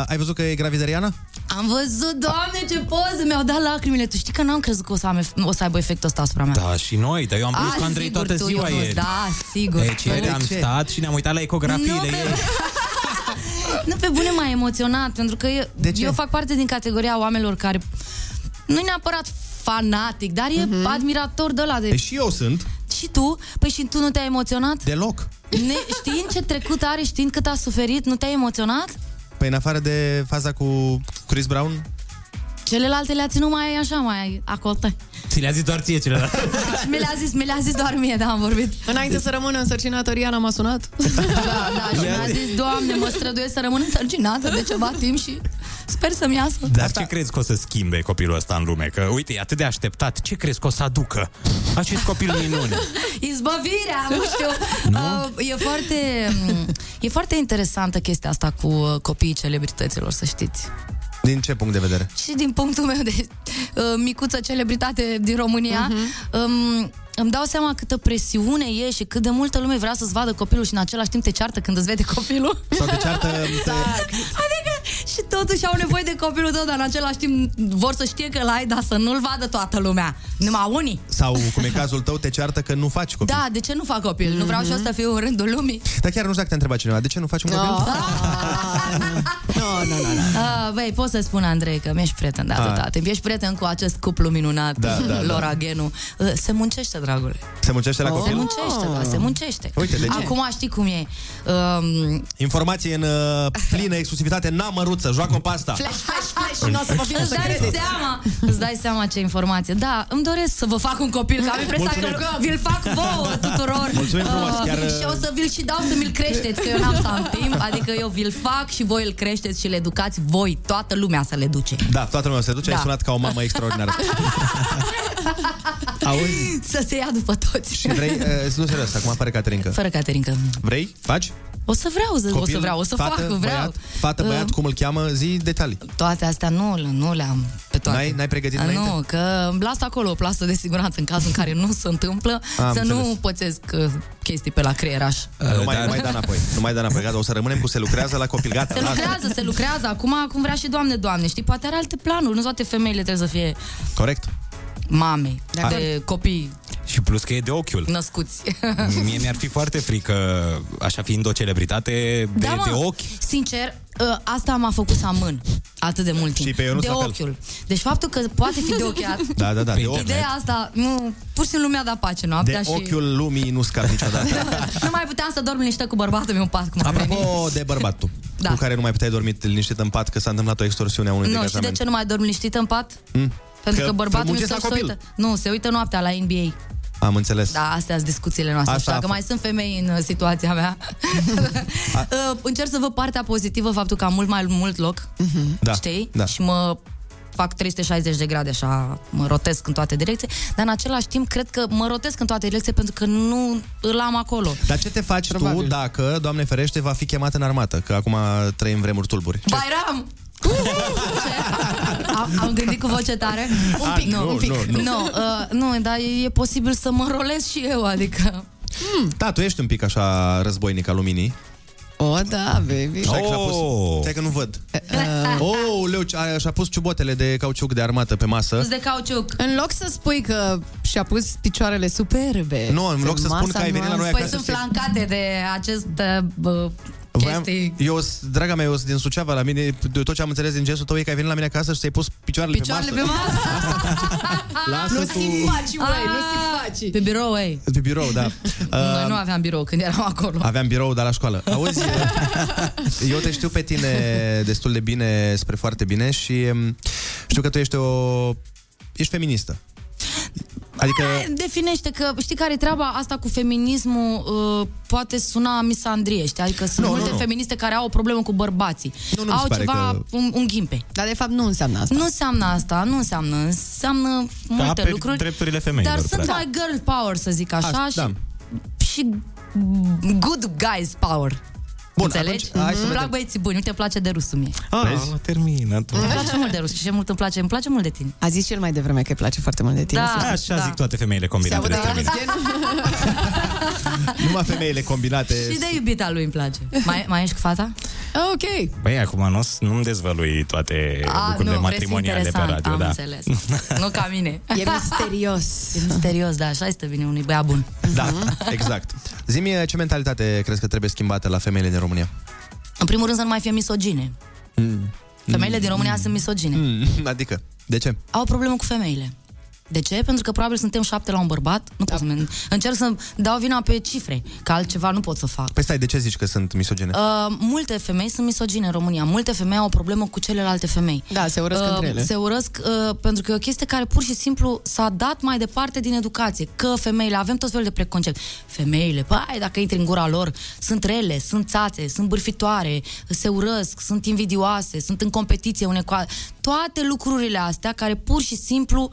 ai văzut că e gravidă Riana? Am văzut, doamne, ce poze! Mi-au dat lacrimile. Tu știi că n-am crezut că o să, am, o să aibă efectul ăsta asupra mea. Da, și noi, dar eu am pus A, cu Andrei sigur, toată tu, ziua Ionuț, ieri. Da, sigur. Deci ieri De am ce? stat și ne-am uitat la ecografiile Nu, pe- ei. *laughs* Nu, pe bune m-a emoționat, pentru că eu, eu fac parte din categoria oamenilor care nu e neapărat fanatic, dar e admirator de ăla de... E și eu sunt. Și tu? Păi și tu nu te-ai emoționat? Deloc. Ne, știind ce trecut are, știind cât a suferit, nu te-ai emoționat? Păi în afară de faza cu Chris Brown, Celelalte le-a ținut mai așa, mai acolte. Ți le-a zis doar ție celălalt. Și mi le-a zis, mi le-a zis doar mie, da, am vorbit. Înainte să rămână însărcinată, Riana m-a sunat. Da, da, și mi-a zis, Doamne, mă străduiesc să rămân însărcinată de ceva timp și sper să-mi iasă. Dar ce crezi că o să schimbe copilul ăsta în lume? Că, uite, e atât de așteptat. Ce crezi că o să aducă acest copil minune? Izbăvirea, nu știu. Uh, e, foarte, mm, e foarte interesantă chestia asta cu uh, copiii celebrităților, să știți. Din ce punct de vedere? Și din punctul meu de uh, micuță celebritate din România, uh-huh. um, îmi dau seama câtă presiune e și cât de multă lume vrea să-ți vadă copilul și în același timp te ceartă când îți vede copilul. Sau te ceartă... *laughs* Te... Adică și totuși au nevoie de copilul tău, dar în același timp vor să știe că l-ai, dar să nu-l vadă toată lumea. Numai unii. Sau, cum e cazul tău, te ceartă că nu faci copil. Da, de ce nu fac copil? Nu vreau și eu să fiu în rândul lumii. Dar chiar nu știu dacă te-a întrebat cineva, de ce nu faci un copil? Nu, nu, nu. Uh, băi, pot să spun, Andrei, că mi-ești prieten de atâta Hai. timp. Ești prieten cu acest cuplu minunat, Da, da, da. Lora Genu. Uh, se muncește, dragule. Se muncește la Se copil? muncește, da, se muncește. Uite, de ce? Acum știi cum e. Um, Informație în uh, plină exclusivitate, n-am măruță, joacă pe asta. Flash, flash, flash și nu o să vă vină îți să dai credeți. seama, îți dai seama ce informație. Da, îmi doresc să vă fac un copil, că am impresia Mulțumim. că vi-l fac vouă tuturor. Mulțumim frumos, Uh, chiar, uh, Și o să vi-l și dau să mi-l creșteți, că eu n-am să am timp. Adică eu vi-l fac și voi îl creșteți și le educați voi, toată lumea să le duce. Da, toată lumea se duce, Da. ai sunat ca o mamă extraordinară. *laughs* Auzi? Să se ia după toți. Și vrei, uh, nu serios, acum apare Caterinca. Fără Caterinca. Vrei? Faci? O să vreau, să, o Copil, să vreau, o să fată, fac, vreau. Băiat, fată, băiat, Uh, cum îl cheamă? Zi detalii. Toate astea nu, nu le-am pe toate. N-ai, n-ai pregătit A, înainte? Nu, că îmi las acolo o plasă de siguranță în cazul în care nu se întâmplă, Am să nu înțeles. pățesc uh, chestii pe la creieraș. nu mai, nu mai da înapoi. Nu mai da înapoi. Gata, o să rămânem cu se lucrează la copil. Gata, Se lasă. lucrează, se lucrează. Acum, acum vrea și Doamne, Doamne, știi? Poate are alte planuri. Nu toate femeile trebuie să fie Corect. Mame Da. de copii. Și plus că e de ochiul. Născuți. *laughs* Mie mi-ar fi foarte frică, așa fiind o celebritate, de, da, mă, de ochi. Sincer, ă, asta m-a făcut să amân atât de mult timp. Și pe Ionuț de la fel. ochiul. Deci faptul că poate fi de ochiat. Da, da, da, de ochi. Ideea asta, nu, pur și simplu mi-a dat pace noaptea De și ochiul lumii nu scap niciodată. *laughs* nu mai puteam să dorm liniștită cu bărbatul meu în pat. Cum ar veni. Apropo de bărbatul, Da. cu care nu mai puteai dormi liniștit în pat că s-a întâmplat o extorsiune a unui Nu, știi de degajament. ce nu mai dorm liniștită în pat? Mm? Pentru că, Că bărbatul meu muncesc se, la se copil. uită. Nu, se uită noaptea la NBA. Am înțeles. Da, astea sunt discuțiile noastre. Asta Asta dacă a mai sunt femei în uh, situația mea. *laughs* Uh, Încerc să văd partea pozitivă, faptul că am mult mai mult loc. Da, Știi? da. Și mă fac 360 de grade așa, mă rotesc în toate direcții, dar în același timp cred că mă rotesc în toate direcții pentru că nu îl am acolo. Dar ce te faci tu dacă, Doamne ferește, va fi chemat în armată? Că acum trăim vremuri tulburi. Bairam! Am, am gândit cu voce tare? Un A, pic, nu, un pic. nu, nu. nu, uh, nu dar e, e posibil să mă rolez și eu, adică... Da, tu ești un pic așa războinic al luminii. O, da, baby. Stai că și-a pus... Stai că nu văd. Oh, leu, a- și-a pus ciubotele de cauciuc de armată pe masă. Pus de cauciuc. În loc să spui că și-a pus picioarele superbe. Nu, în loc pe să spun masa că ai venit la noi Păi acasă sunt să- flancate de acest uh, Voiam, chestii. eu, s- draga mea, eu sunt din Suceava la mine, de tot ce am înțeles din gestul tău e că ai venit la mine acasă și ți-ai pus picioarele, Picioarele pe pe masă. masă. *laughs* Lasă Nu tu. si faci, uai, nu si faci. Pe birou, ei. Pe birou, da. *laughs* Noi nu aveam birou când eram acolo. Aveam birou, dar la școală. Auzi, *laughs* eu te știu pe tine destul de bine, spre foarte bine și um, știu că tu ești o... ești feministă. Adică... Definește că, știi care e treaba asta cu feminismul uh, poate suna misandrie, știi? Adică sunt Nu, multe nu, nu. feministe care au o problemă cu bărbații. Nu, nu mi se au pare ceva, că- un, un ghimpe. Dar de fapt nu înseamnă asta. Nu înseamnă asta, nu înseamnă. Înseamnă multe aperi lucruri. drepturile femeilor, Dar sunt practic. mai girl power, să zic așa, Asta, și, da. și good guys power. Bun, Înțelegi? atunci, hai să Îmi plac vedem. băieții buni, uite, îmi place de rusul mie. Ah, termină tu. Îmi place mult de rus și ce mult îmi place, îmi place mult de tine. A zis cel mai devreme că îi place foarte mult de tine. Da, Așa da. zic toate femeile combinate Se aude despre mine. *laughs* Numai femeile combinate. Și de iubita lui îmi place. Mai, mai ești cu fata? Ok. Băi, acum nu, nu-mi dezvălui toate A, lucrurile nu, vrei să fii matrimoniale pe interesant, radio. am da. înțeles. Nu ca mine. *laughs* E misterios. E misterios, da, așa este bine unui băiat bun. Da, exact. Zi-mi ce mentalitate crezi că trebuie schimbată la femeile din România? În primul rând să nu mai fie misogine. Femeile din România sunt misogine. Mm, *laughs* adică, de ce? Au o problemă cu femeile. De ce? Pentru că probabil suntem șapte la un bărbat. Nu pot să mă... Încerc să dau vina pe cifre, că altceva nu pot să fac. Păi stai, de ce zici că sunt misogene? Uh, multe femei sunt misogine în România. Multe femei au o problemă cu celelalte femei. Da, se urăsc între ele. Se urăsc uh, pentru că e o chestie care pur și simplu s-a dat mai departe din educație. Că femeile, avem tot felul de preconcept. Femeile, păi, dacă intri în gura lor, sunt rele, sunt țațe, sunt bârfitoare, se urăsc, sunt invidioase, sunt în competiție une cu al- Toate lucrurile astea care pur și simplu,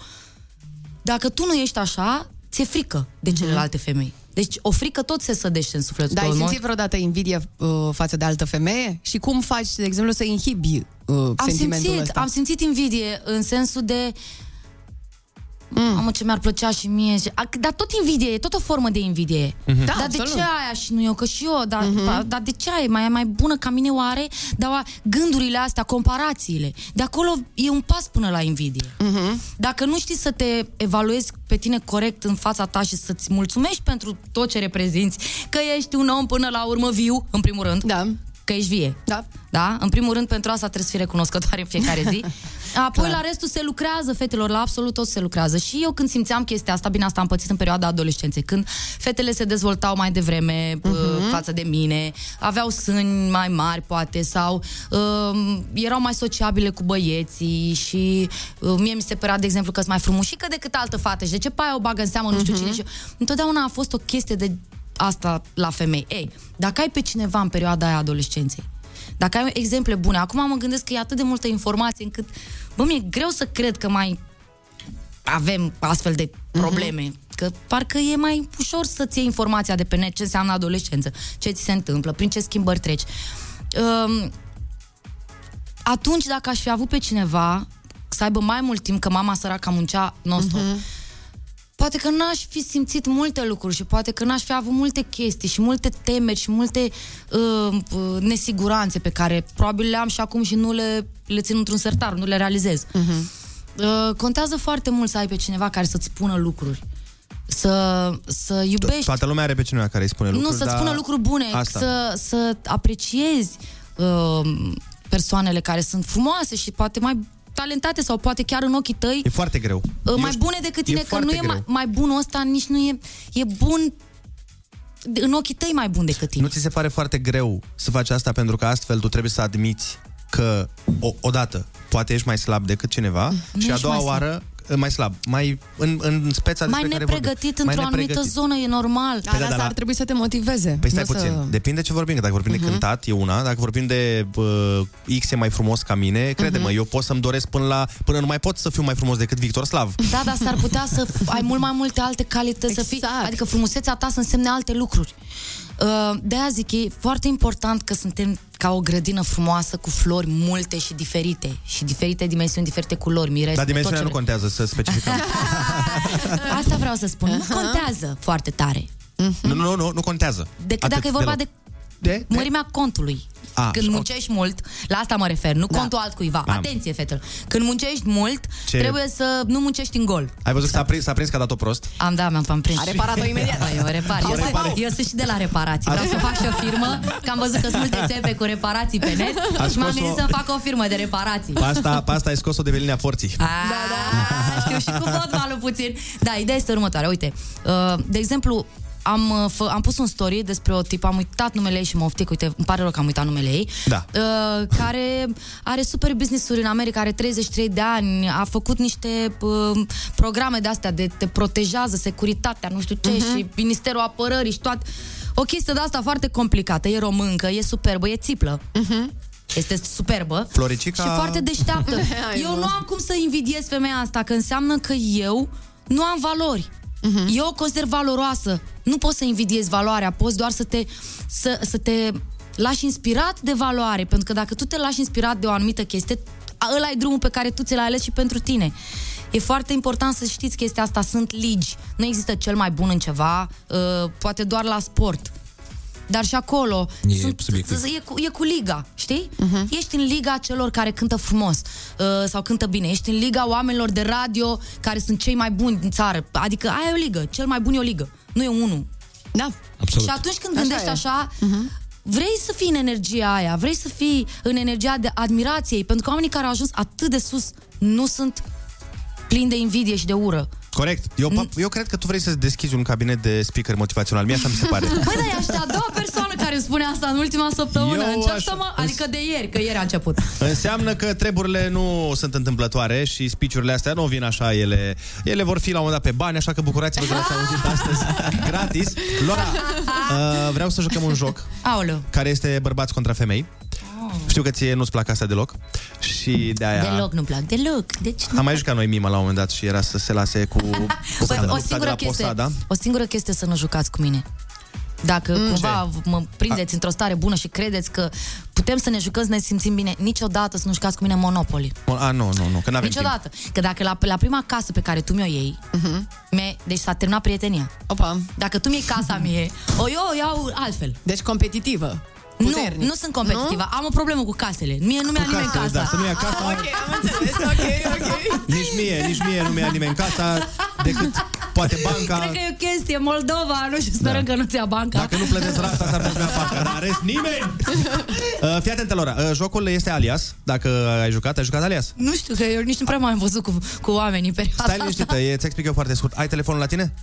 dacă tu nu ești așa, ți-e frică de celelalte femei. Deci o frică tot se sădește în sufletul Da, ai tău. în simțit mod- vreodată invidie uh, față de altă femeie? Și cum faci, de exemplu, să inhibi uh, am sentimentul simțit, ăsta? am simțit invidie în sensul de Mm. Am ce mi-ar plăcea și mie. Și- a- Dar tot invidie, e tot o formă de invidie. Mhm. Da, dar de absolut. ce aia și nu eu? Că și eu, dar, mm-hmm. dar de ce aia e mai, mai bună ca mine oare? Dar oa- gândurile astea, comparațiile. De acolo e un pas până la invidie. Mm-hmm. Dacă nu știi să te evaluezi pe tine corect în fața ta și să-ți mulțumești pentru tot ce reprezinți, că ești un om până la urmă viu, în primul rând. Da. Că ești vie. Da. Da? În primul rând, pentru asta trebuie să fii recunoscătoare în fiecare zi. *laughs* Apoi, la restul se lucrează, fetelor, la absolut tot se lucrează. Și eu când simțeam chestia asta, bine, asta am pățit în perioada adolescenței, când fetele se dezvoltau mai devreme uh față de mine, aveau sâni mai mari, poate, sau uh, erau mai sociabile cu băieții și uh, mie mi se părea, de exemplu, că sunt mai frumușică decât altă fată și de ce pe aia o bagă în seamă nu știu cine și întotdeauna a fost o chestie de asta la femei. Ei, dacă ai pe cineva în perioada aia adolescenței, dacă ai exemple bune, acum mă gândesc că e atât de multă informație încât, bă, mi-e greu să cred că mai avem astfel de probleme. Că parcă e mai ușor să-ți iei informația de pe net, ce înseamnă adolescență, ce ți se întâmplă, prin ce schimbări treci. Um, atunci, dacă aș fi avut pe cineva să aibă mai mult timp, că mama săracă muncea nostru, poate că n-aș fi simțit multe lucruri și poate că n-aș fi avut multe chestii și multe temeri și multe uh, uh, nesiguranțe pe care probabil le am și acum și nu le, le țin într-un sertar, nu le realizez. Uh, contează foarte mult să ai pe cineva care să-ți spună lucruri. să, să iubești Toată lumea are pe cineva care îi spune lucruri, Nu, să-ți dar spună lucruri bune, Asta. să, să apreciezi uh, persoanele care sunt frumoase și poate mai talentate sau poate chiar în ochii tăi E foarte greu. uh, mai Eu- bune decât tine, e că nu foarte e mai, greu. mai bunul ăsta, nici nu e, e bun în ochii tăi mai bun decât tine. Nu ți se pare foarte greu să faci asta pentru că astfel tu trebuie să admiți că o, odată poate ești mai slab decât cineva Nu și a ești doua mai slab. Oară mai slab, mai în, în speța mai despre care vorbim. nepregătit Mai într-o anumită nepregătit. zonă, e normal. Păi da, dar asta la- ar trebui să te motiveze. Păi stai nu puțin, Să... depinde ce vorbim, că dacă vorbim Mhm. de cântat e una, dacă vorbim de uh, X e mai frumos ca mine, crede-mă, Mhm. eu pot să-mi doresc până la până nu mai pot să fiu mai frumos decât Victor Slav. Da, dar s-ar putea să f- ai mult mai multe alte calități, să fii, adică frumusețea ta să însemne alte lucruri. Uh, De-aia zic, e foarte important că suntem ca o grădină frumoasă cu flori multe și diferite și diferite dimensiuni, diferite culori, mirese, Dar dimensiunea tot nu ce contează, să specificăm. vrei. *laughs* Asta vreau să spun. Nu contează foarte tare. nu, nu, nu, nu contează. Decât Atât dacă e vorba deloc. De, de, mărimea contului. A, Când ok. muncești mult, la asta mă refer, nu contul altcuiva. Am. Atenție, fetelor. Când muncești mult, Ce- trebuie să nu muncești în gol. Ai văzut că s-a prins, s-a prins că a dat-o prost? Am, da, mi-am am prins. A reparat-o *laughs* imediat. Da, eu o repar. Eu, Au sunt, reparat. eu sunt și de la reparații. Vreau să fac și o firmă, că am văzut că sunt multe țepe cu reparații pe net A și m-am scos-o- gândit să fac o firmă de reparații. Pe asta, pe asta ai scos-o de pe linia forții. Da, da, știu și cu fotbalul puțin. Da, ideea este următoarea. Uite, uh, de exemplu, am, uh, fă, am pus un story despre o tip, am uitat numele ei și mă oftic, uite, îmi pare rău că am uitat numele ei, Da. uh, care are super business-uri în America, are 33 de ani, a făcut niște uh, programe de astea de te protejează securitatea, nu știu ce, Mhm. și Ministerul Apărării și toate. O chestie de asta foarte complicată, e româncă, e superbă, e țiplă. Este superbă. Floricica... Și foarte deșteaptă. *laughs* Hai, eu mă. nu am cum să invidiez femeia asta, că înseamnă că eu nu am valori. Eu o consider valoroasă. Nu poți să invidiezi valoarea, poți doar să te, să, să te lași inspirat de valoare, pentru că dacă tu te lași inspirat de o anumită chestie, a- ăla e drumul pe care tu ți l-ai ales și pentru tine. E foarte important să știți chestia asta, sunt ligi. Nu există cel mai bun în ceva, uh, poate doar la sport. Dar și acolo E sunt, subiectiv. e, cu, e cu liga, știi? Uh-huh. Ești în liga celor care cântă frumos uh, sau cântă bine. Ești în liga oamenilor de radio care sunt cei mai buni din țară. Adică aia e o ligă. Cel mai bun e o ligă. Nu e unul. Da. Absolut. Și atunci când Așa gândești e. așa, vrei să fii în energia aia, vrei să fii în energia de admirației, pentru că oamenii care au ajuns atât de sus nu sunt plini de invidie și de ură. Corect. Eu, eu cred că tu vrei să-ți deschizi un cabinet de speaker motivațional. Mie așa mi se pare. *laughs* Băi, dar ești a doua persoană care îmi spune asta în ultima săptămână. Eu Încep așa- să mă... Adică de ieri, că ieri a început. Înseamnă că treburile nu sunt întâmplătoare și speech-urile astea nu vin așa, ele, ele vor fi la un moment dat pe bani, așa că bucurați-vă că le-ați auzit *laughs* astăzi gratis. Laura, *laughs* uh, vreau să jucăm un joc Aoleu. care este bărbați contra femei. Știu că ție nu-ți plac astea deloc și de aia... Deloc nu-mi plac, deloc. Deci nu Am mai jucat noi mima la un moment dat și era să se lase cu *laughs* Păi, lupta o de singură la chestie, Posada. o singură chestie să nu jucați cu mine. Dacă mm, cumva mă prindeți într-o stare bună și credeți că putem să ne jucăm, să ne simțim bine, niciodată să nu jucați cu mine Monopoly. A, nu, nu, nu, că n-avem timp. Niciodată. Că dacă la, la prima casă pe care tu mi-o iei, uh-huh. deci s-a terminat prietenia. Opa. Dacă tu mi-ai casa mie, o eu o iau altfel. Deci competitivă. Nu, Puternic. nu sunt competitivă. Am o problemă cu casele. Mie nu mi-a Cu nimeni casele, casa. da, să nu ia casa. Ok, am înțeles. Ok, ok. Nici mie, nici mie nu mi-a nimeni casa decât poate banca. Cred că e o chestie, Moldova, nu știu, sperăm Da. că nu ți-a banca. Dacă nu plătesc rata, s-ar putea parcă, dar în rest nimeni! Uh, fii atentă, Laura. Uh, jocul este alias. Dacă ai jucat, ai jucat alias. Nu știu, că eu nici nu prea m-am văzut cu, cu oamenii în perioada Stai asta. liniștită, e, ți explic eu foarte scurt. Ai telefonul la tine?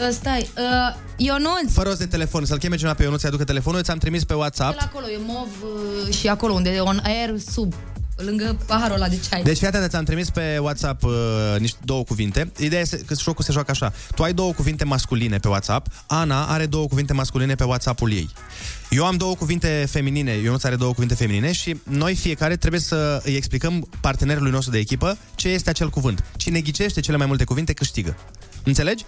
Uh, Stai, uh, Ionuț, Fă rost de telefon, să-l cheme cineva pe eu, nu ți-aducă telefonul, ți-am trimis pe de WhatsApp. la acolo, e mov uh, și acolo unde e on air sub, lângă paharul ăla de ceai. Deci fii atent, ți-am trimis pe WhatsApp uh, niște două cuvinte. Ideea este că jocul se joacă așa. Tu ai două cuvinte masculine pe WhatsApp, Ana are două cuvinte masculine pe WhatsApp-ul ei. Eu am două cuvinte feminine, Ionuț are două cuvinte feminine și noi fiecare trebuie să îi explicăm partenerului nostru de echipă ce este acel cuvânt. Cine ghicește cele mai multe cuvinte câștigă. Înțelegi?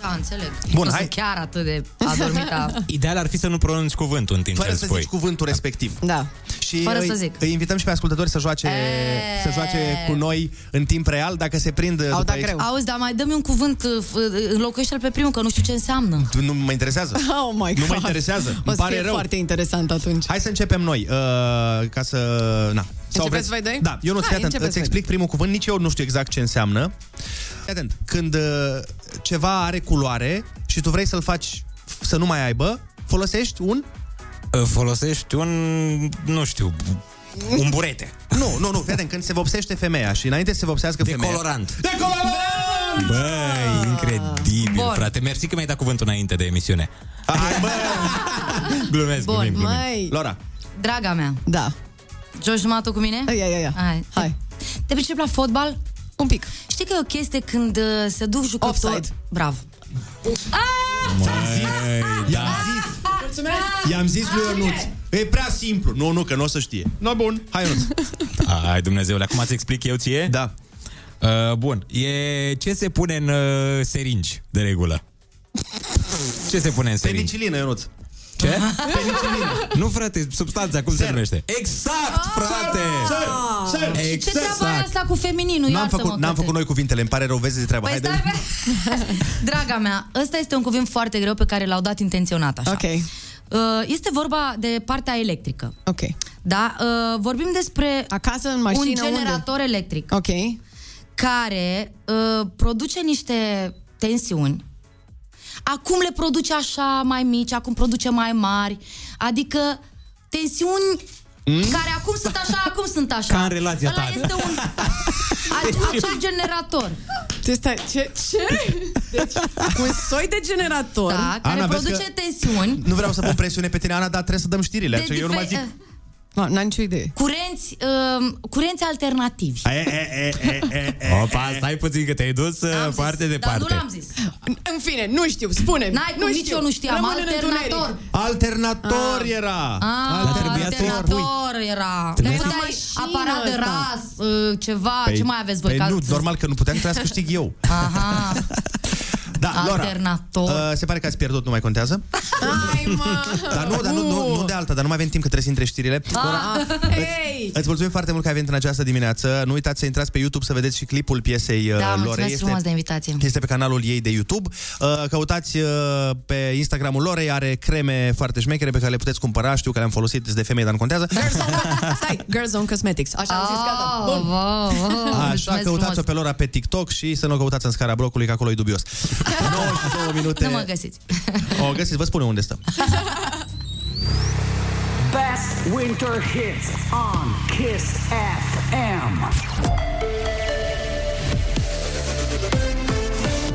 Da, înțeleg. Bun, nu hai. sunt chiar atât de adormită. *laughs* Ideal ar fi să nu pronunți cuvântul în timp ce Fără îl să spui. zici cuvântul respectiv. Da. Și Fără îi, să zic. îi invităm și pe ascultători să joace, E. să joace cu noi în timp real, dacă se prind după aici. Auzi, dar mai dă-mi un cuvânt, uh, f- înlocuiește-l pe primul, că nu știu ce înseamnă. Nu mă interesează. *laughs* Oh my Nu mă God. interesează. O Îmi să pare fie rău. foarte interesant atunci. Hai să începem noi, uh, ca să... Na. Sau Începeți voi doi? Da, eu nu Hai, fii atent, începeți îți voi explic primul cuvânt, nici eu nu știu exact ce înseamnă. Fii atent, când uh, ceva are culoare și tu vrei să-l faci să nu mai aibă, folosești un... Folosești un, nu știu, un burete. Nu, nu, nu, fii atent, când se vopsește femeia și înainte să se vopsească femeia... Decolorant. Decolorant! Băi, incredibil, Bun. frate. Mersi că mi-ai dat cuvântul înainte de emisiune. Hai, bă! Glumesc, Bun, glumim, glumim. Mai... Laura. Draga mea, Da. Joci numai tu cu mine? Ia, ia, ia. Hai. Hai. Te pricep la fotbal? Un pic. Știi că e o chestie când uh, se duc jucători... Offside. Bravo. Măi, da. I-am zis lui Ionuț, e prea simplu. Nu, nu, că nu o să știe. No, bun, hai Ionuț. Ai, Dumnezeule, acum ți explic eu ție? Da. Uh, bun, e ce se pune în uh, seringi, de regulă? Ce se pune în seringi? Penicilină, Ionuț. Ce? *laughs* Penicilină. Nu, frate, substanța, cum se numește? Exact, frate! Ce Exact. treabă are asta cu femininul? N-am Iartă-mă, făcut, n-am Căte. făcut noi cuvintele, îmi pare rău, vezi de treabă. Păi Hai, stai dă pe... *laughs* Draga mea, ăsta este un cuvânt foarte greu pe care l-au dat intenționat așa. Ok. Uh, Este vorba de partea electrică. Ok. Da? Uh, Vorbim despre Acasă, în mașină, un generator electric Ok. care uh, produce niște tensiuni. Acum le produce așa mai mici, acum produce mai mari. Adică tensiuni Mm? care acum sunt așa, acum sunt așa. Ca în relația Ăla ta. este un... *laughs* Ace- acel generator. Ce stai? Ce? Ce? Deci, un soi de generator. Da, care Ana, vezi produce că- tensiuni Nu vreau să pun presiune pe tine, Ana, dar trebuie să dăm știrile. de Așa, eu nu mai zic... dife- No, n-am nicio idee. curenți, uh, curenți alternativi. E, e, e, e, e, e. Opa, stai puțin că te-ai dus uh, Am foarte zis, departe. Dar nu l-am zis. În fine, nu știu, spune N-ai cum, nici eu nu știam. Rămâne în Alternator. întuneric. Alternator era. Ah, trebuia să spui. alternator era. Nu Trebuia să- puteai Mașină aparat de ăsta. ras, uh, ceva, ce mai aveți voi? Păi ca- nu, normal că nu puteam, trebuia să câștig eu. Aha, *laughs* Da, Laura, alternator. uh, se pare că ați pierdut, nu mai contează. Hai, mă! Dar nu, dar nu, nu, nu de alta, dar nu mai avem timp că trebuie să intre știrile. Laura, Hei! Îți mulțumim foarte mult că ai venit în această dimineață. Nu uitați să intrați pe YouTube să vedeți și clipul piesei uh, Da, Lorei. mulțumesc frumos de invitație. Este pe canalul ei de YouTube. Uh, Căutați uh, pe Instagramul Lorei, are creme foarte șmechere pe care le puteți cumpăra. Știu că le-am folosit, sunt de femei, dar nu contează. *laughs* Stai, Girls Own Cosmetics. Așa am zis, gata. Oh, Bun. wow, wow, Așa, mulțumesc căutați-o frumos. pe Lora pe TikTok și să nu o căutați în scara blocului, că acolo e dubios. 92 minute. Nu mă găsiți. O găsiți, vă spune unde stăm. *laughs* Best winter hits on Kiss FM.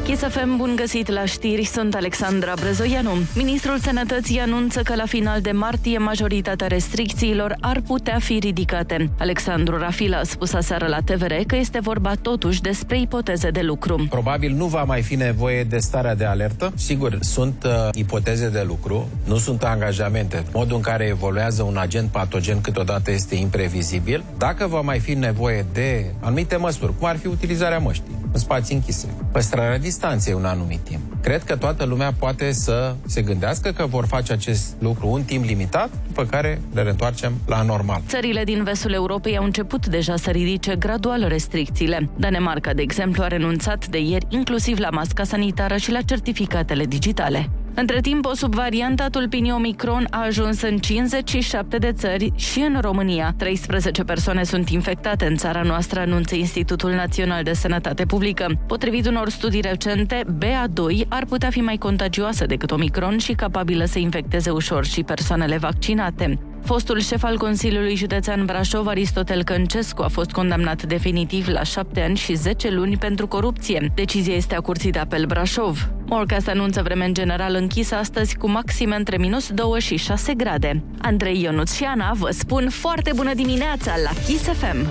Kiss FM, bun găsit la știri, sunt Alexandra Brezoianu. Ministrul Sănătății anunță că la final de martie majoritatea restricțiilor ar putea fi ridicate. Alexandru Rafila a spus aseară la TVR că este vorba totuși despre ipoteze de lucru. Probabil nu va mai fi nevoie de starea de alertă. Sigur, sunt uh, ipoteze de lucru, nu sunt angajamente. Modul în care evoluează un agent patogen câteodată este imprevizibil. Dacă va mai fi nevoie de anumite măsuri, cum ar fi utilizarea măștii în spații închise, păstrarea distanței un anumit timp. Cred că toată lumea poate să se gândească că vor face acest lucru un timp limitat, după care le reîntoarcem la normal. Țările din vestul Europei au început deja să ridice gradual restricțiile. Danemarca, de exemplu, a renunțat de ieri inclusiv la masca sanitară și la certificatele digitale. Între timp, o subvariantă a tulpinii Omicron a ajuns în 57 de țări și în România. 13 persoane sunt infectate în țara noastră, anunță Institutul Național de Sănătate Publică. Potrivit unor studii recente, BA2 ar putea fi mai contagioasă decât Omicron și capabilă să infecteze ușor și persoanele vaccinate. Fostul șef al Consiliului Județean Brașov, Aristotel Căncescu, a fost condamnat definitiv la șapte ani și 10 luni pentru corupție. Decizia este a Curții de Apel Brașov. Morcast anunță vreme în general închisă astăzi cu maxime între minus 2 și 6 grade. Andrei Ionuț și Ana vă spun foarte bună dimineața la Kiss FM!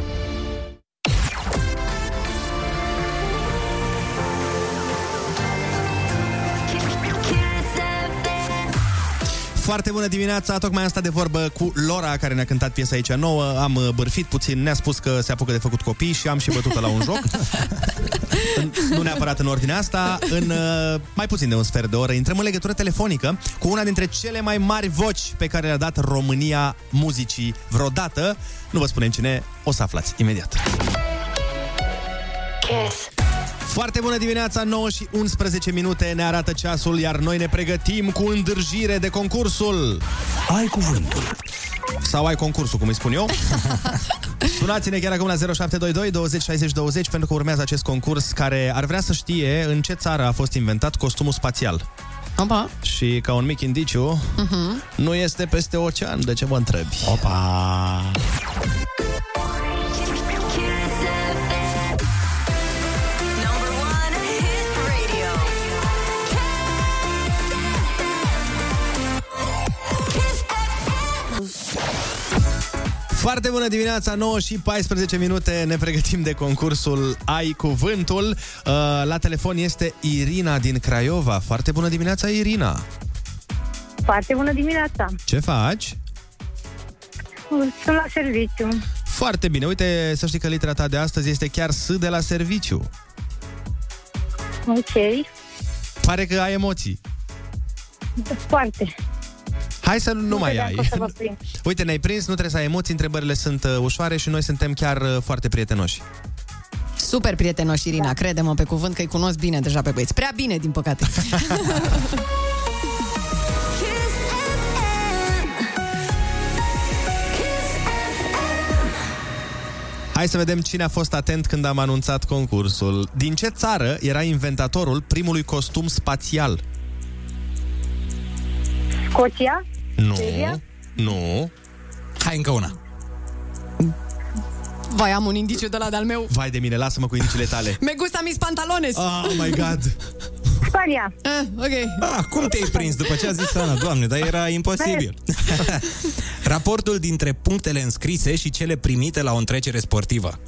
Foarte bună dimineața, tocmai am stat de vorbă cu Lora, care ne-a cântat piesa aici nouă. Am uh, bârfit puțin, ne-a spus că se apucă de făcut copii și am și bătut la un joc. *laughs* În- nu neapărat în ordinea asta, în uh, mai puțin de un sfert de oră intrăm în legătură telefonică cu una dintre cele mai mari voci pe care le-a dat România muzicii vreodată. Nu vă spunem cine, o să aflați imediat. Kiss. Foarte bună dimineața, 9 și 11 minute ne arată ceasul, iar noi ne pregătim cu îndârjire de concursul. Ai cuvântul. Sau ai concursul, cum îi spun eu. *laughs* Sunați-ne chiar acum la 0722 20 60 20 pentru că urmează acest concurs care ar vrea să știe în ce țară a fost inventat costumul spațial. Opa. Și ca un mic indiciu, Uh-huh. nu este peste ocean, de ce mă întrebi? Opa! Foarte bună dimineața, 9 și 14 minute, ne pregătim de concursul Ai Cuvântul. Uh, La telefon este Irina din Craiova. Foarte bună dimineața, Irina! Foarte bună dimineața! Ce faci? Sunt la serviciu. Foarte bine, uite, să știi că litera ta de astăzi este chiar S de la serviciu. Ok. Pare că ai emoții. Foarte. Hai să nu mai credeam ai. că o să vă prind. *laughs* Uite, ne-ai prins, nu trebuie să ai emoții, întrebările sunt uh, ușoare și noi suntem chiar uh, foarte prietenoși. Super prietenoși, Irina, crede-mă pe cuvânt că îi cunosc bine deja pe băieți. Prea bine, din păcate. *laughs* Hai să vedem cine a fost atent când am anunțat concursul. Din ce țară era inventatorul primului costum spațial? Scoția? Nu. Suedia? Nu. Hai încă una. Vai, am un indiciu de la de-al meu. Vai de mine, lasă-mă cu indiciile tale. *laughs* Me gusta mis pantalones. Oh my god. Spania. Eh, ok. Ah, cum te-ai prins după ce a zis Ana? Doamne, dar era imposibil. *laughs* Raportul dintre punctele înscrise și cele primite la o întrecere sportivă.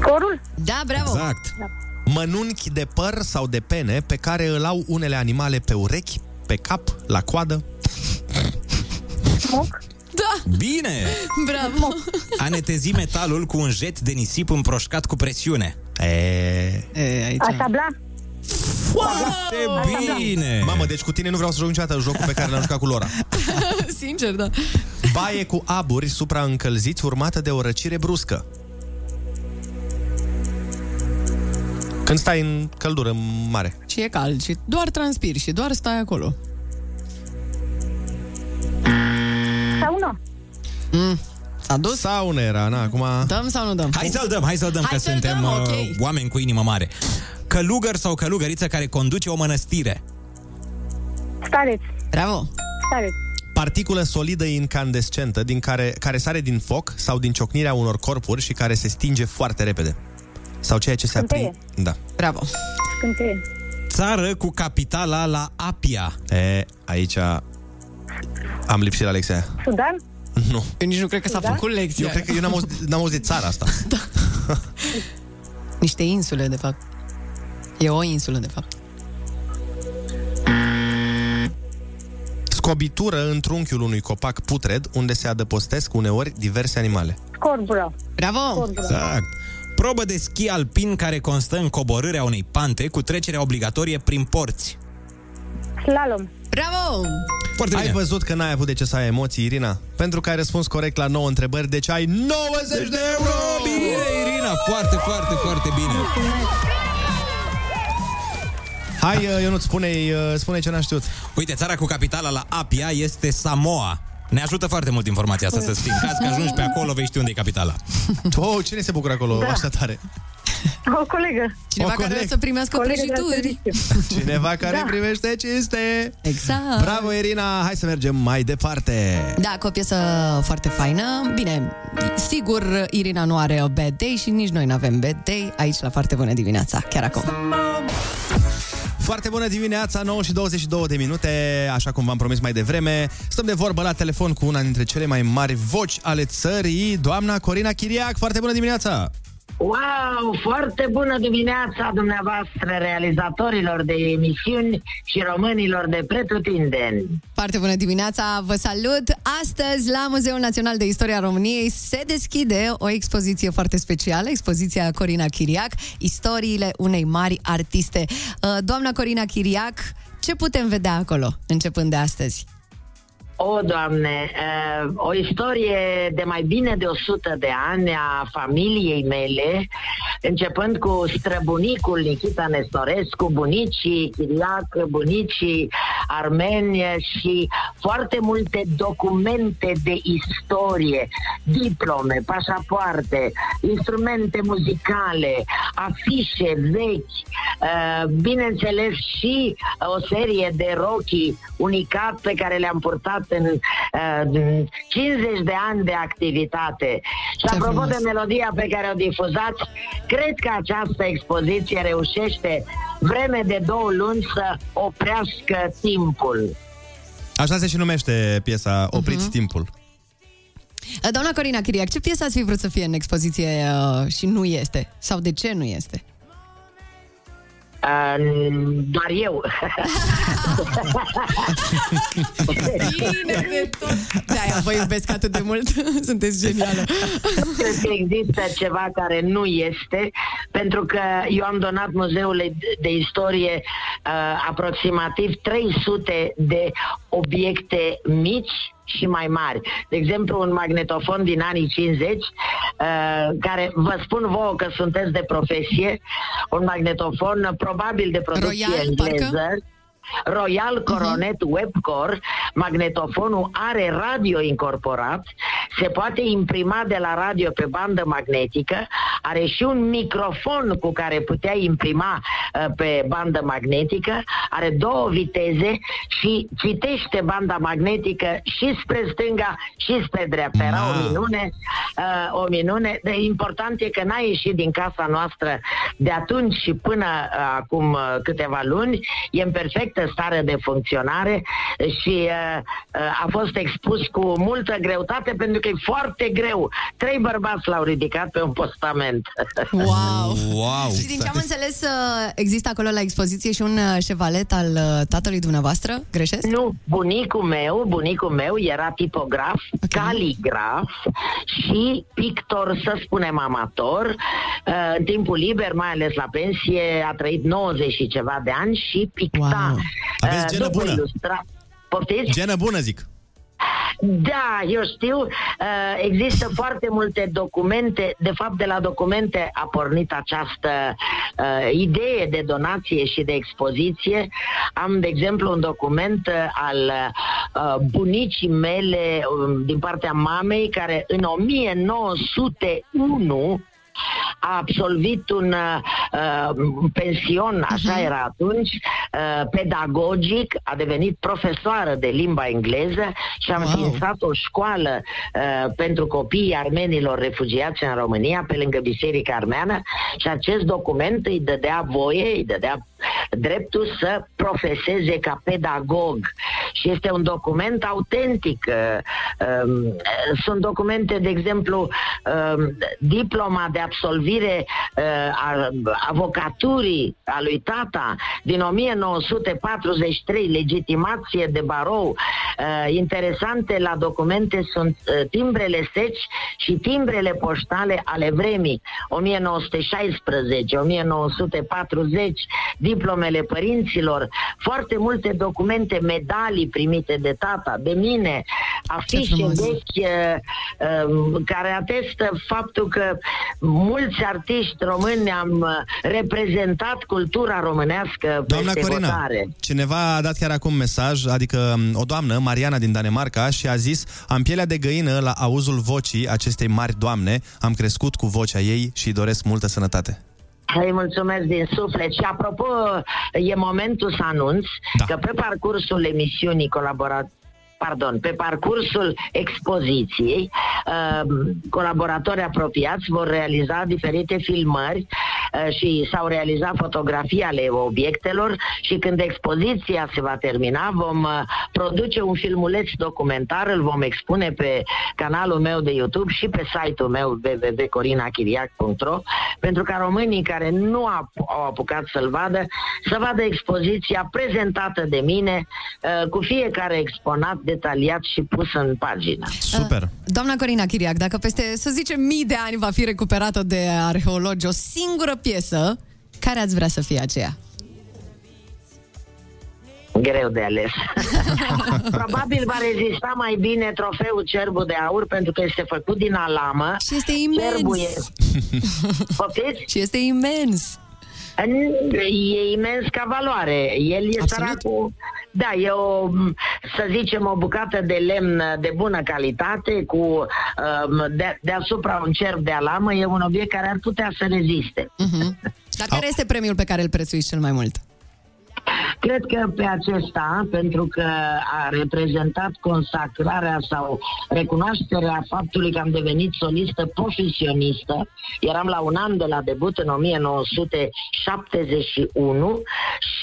Scorul? Da, bravo. Exact. Mănunchi de păr sau de pene pe care îl au unele animale pe urechi, pe cap, la coadă. Smoc? Da, Bine! bravo. A netezi metalul cu un jet de nisip împroșcat cu presiune. E... E, aici. A tabla? Foarte bine! Mamă, deci cu tine nu vreau să joc niciodată jocul pe care l-am jucat cu Lora. *laughs* Sincer, da. Baie cu aburi supraîncălziți urmată de o răcire bruscă. Când stai în căldură mare. Și e cald și doar transpiri și doar stai acolo. Sauna? Mm. S-a dus? Sauna era, na, acum... Dăm sau nu dăm? Hai să-l dăm, hai să-l dăm, Hai că să-l suntem dăm, uh, ok. oameni cu inimă mare. Călugăr sau călugăriță care conduce o mănăstire. Stareț. Bravo. Stareț. Particulă solidă incandescentă din care, care sare din foc sau din ciocnirea unor corpuri și care se stinge foarte repede. Sau ceea ce se Scânteie. aprinde. Da. Bravo. Scânteie. Țară cu capitala la Apia. E, aici am lipsit la lecția aia. Sudan? Nu. Eu nici nu cred că s-a Da? făcut lecția. Eu cred că eu n-am auzit, n-am auzit țara asta. *laughs* Niște insule, de fapt. E o insulă, de fapt. Scobitură în trunchiul unui copac putred unde se adăpostesc uneori diverse animale. Scorbura. Bravo! Scorbura. Exact. Probă de schi alpin care constă în coborârea unei pante cu trecerea obligatorie prin porți. Slalom. Bravo! Foarte Ai bine. văzut că n-ai avut de ce să ai emoții, Irina? Pentru că ai răspuns corect la 9 întrebări, deci ai 90 de euro! Bine, Irina, foarte, foarte, foarte bine. Hai, uh, Ionut, spune spune ce n-am știut. Uite, țara cu capitala la Apia este Samoa. Ne ajută foarte mult informația asta să știi. În caz că ajungi pe acolo, vei ști unde e capitala. Oh, cine se bucură acolo Da. așa tare? O colegă. Cineva O care coleg. vrea să primească Colegă de la prăjituri. serviciu. Cineva care Da. primește cinste. Exact. Bravo, Irina! Hai să mergem mai departe. Da, cu o piesă foarte faină. Bine, sigur, Irina nu are o bad day și nici noi nu avem bad day aici la Foarte Bună Dimineața, chiar acum. Foarte bună dimineața, 9 și 22 de minute, așa cum v-am promis mai devreme. Stăm de vorbă la telefon cu una dintre cele mai mari voci ale țării, doamna Corina Chiriac. Foarte bună dimineața! Wow, foarte bună dimineața dumneavoastră, realizatorilor de emisiuni și românilor de pretutindeni. Foarte bună dimineața, vă salut! Astăzi, la Muzeul Național de Istoria României, se deschide o expoziție foarte specială, expoziția Corina Chiriac, istoriile unei mari artiste. Uh, Doamna Corina Chiriac, ce putem vedea acolo, începând de astăzi? O, Doamne, uh, o istorie de mai bine de 100 de ani a familiei mele, începând cu străbunicul Nikita Nestorescu, bunicii Chiriac, bunicii armeni și foarte multe documente de istorie, diplome, pașapoarte, instrumente muzicale, afișe vechi, uh, bineînțeles și o serie de rochi unicat pe care le-am purtat în uh, 50 de ani de activitate. Și Ce apropo frumos. de melodia pe care o difuzați, cred că această expoziție reușește vreme de două luni să oprească timpul. Așa se și numește piesa Opriți Mhm. timpul. Uh, Doamna Corina Chiriac, ce piesă ați fi vrut să fie în expoziție uh, și nu este? Sau de ce nu este? Uh, doar eu. Bine de tot! De-aia vă iubesc atât de mult. *laughs* Sunteți genială. Cred că există ceva care nu este, pentru că eu am donat Muzeului de Istorie uh, aproximativ 300 de obiecte mici și mai mari. De exemplu, un magnetofon din anii 50, uh, care vă spun vouă că sunteți de profesie, un magnetofon probabil de producție Royal, engleză. parcă? Royal Coronet Webcore, magnetofonul are radio incorporat, se poate imprima de la radio pe bandă magnetică, are și un microfon cu care putea imprima uh, pe bandă magnetică, are două viteze și citește banda magnetică și spre stânga și spre dreapta. Era o minune, uh, o minune. De important e că n-a ieșit din casa noastră de atunci și până uh, acum uh, câteva luni, e în perfectă stare de funcționare și uh, uh, a fost expus cu multă greutate pentru că e foarte greu. Trei bărbați l-au ridicat pe un postament. Wow! *laughs* Wow! Și din ce am înțeles, uh, există acolo la expoziție și un uh, șevalet al uh, tatălui dumneavoastră? Greșesc? Nu, bunicul meu, bunicul meu era tipograf, okay. caligraf și pictor, să spunem, amator. Uh, În timpul liber, mai ales la pensie, a trăit 90 și ceva de ani și picta. Wow. Aveți uh, genă după bună. Ilustra... Poftiți? Genă bună, zic. Da, eu știu, uh, există *laughs* foarte multe documente, de fapt de la documente a pornit această uh, idee de donație și de expoziție. Am, de exemplu, un document uh, al uh, bunicii mele um, din partea mamei care în 1901 a absolvit un uh, pension, așa era atunci, uh, pedagogic, a devenit profesoară de limba engleză și am Wow. înființat o școală uh, pentru copiii armenilor refugiați în România, pe lângă Biserica Armeană și acest document îi dădea voie, îi dădea dreptul să profeseze ca pedagog. Și este un document autentic. Uh, um, Sunt documente, de exemplu, um, diploma de absolvire uh, a avocaturii a lui tata din 1943, legitimație de barou. Uh, Interesante la documente sunt uh, timbrele seci și timbrele poștale ale vremii 1916, 1940, diplomele părinților, foarte multe documente, medalii primite de tata, de mine, afișe frumos. vechi uh, um, care atestă faptul că mulți artiști români am uh, reprezentat cultura românească Doamna peste Corina, hotare. cineva a dat chiar acum mesaj, adică m, o doamnă, Mariana din Danemarca, și a zis Am pielea de găină la auzul vocii acestei mari doamne, am crescut cu vocea ei și îi doresc multă sănătate. Îi mulțumesc din suflet și apropo, e momentul să anunț da. că pe parcursul emisiunii colaborat Pardon, pe parcursul expoziției, uh, colaboratori apropiați vor realiza diferite filmări uh, și s-au realizat fotografii ale obiectelor și când expoziția se va termina vom uh, produce un filmuleț documentar, îl vom expune pe canalul meu de YouTube și pe site-ul meu www.corinachiriac.ro pentru ca românii care nu au au apucat să-l vadă să vadă expoziția prezentată de mine uh, cu fiecare exponat detaliat și pus în pagină. Super! Doamna Corina Chiriac, dacă peste, să zicem, mii de ani va fi recuperată de arheologi o singură piesă, care ați vrea să fie aceea? Greu de ales. *laughs* Probabil va rezista mai bine trofeul Cerbul de Aur pentru că este făcut din alamă. Și este imens. Cerbul e... *laughs* Poftiți? Și este imens. E imens ca valoare. El e săracul... Da, e o, să zicem, o bucată de lemn de bună calitate cu um, de, deasupra un cerb de alamă. E un obiect care ar putea să reziste. Uh-huh. Dar care este premiul pe care îl prețuiți cel mai mult? Cred că pe acesta, pentru că a reprezentat consacrarea sau recunoașterea faptului că am devenit solistă profesionistă, eram la un an de la debut în 1971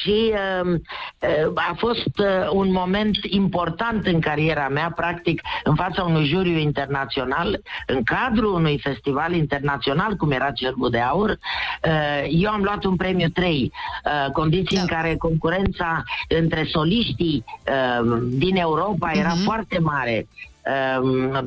și uh, uh, a fost uh, un moment important în cariera mea, practic în fața unui juriu internațional, în cadrul unui festival internațional, cum era Cerbul de Aur, uh, eu am luat un premiu 3, uh, condiții da. în care concurența între soliștii uh, din Europa era Mhm. foarte mare. Uh,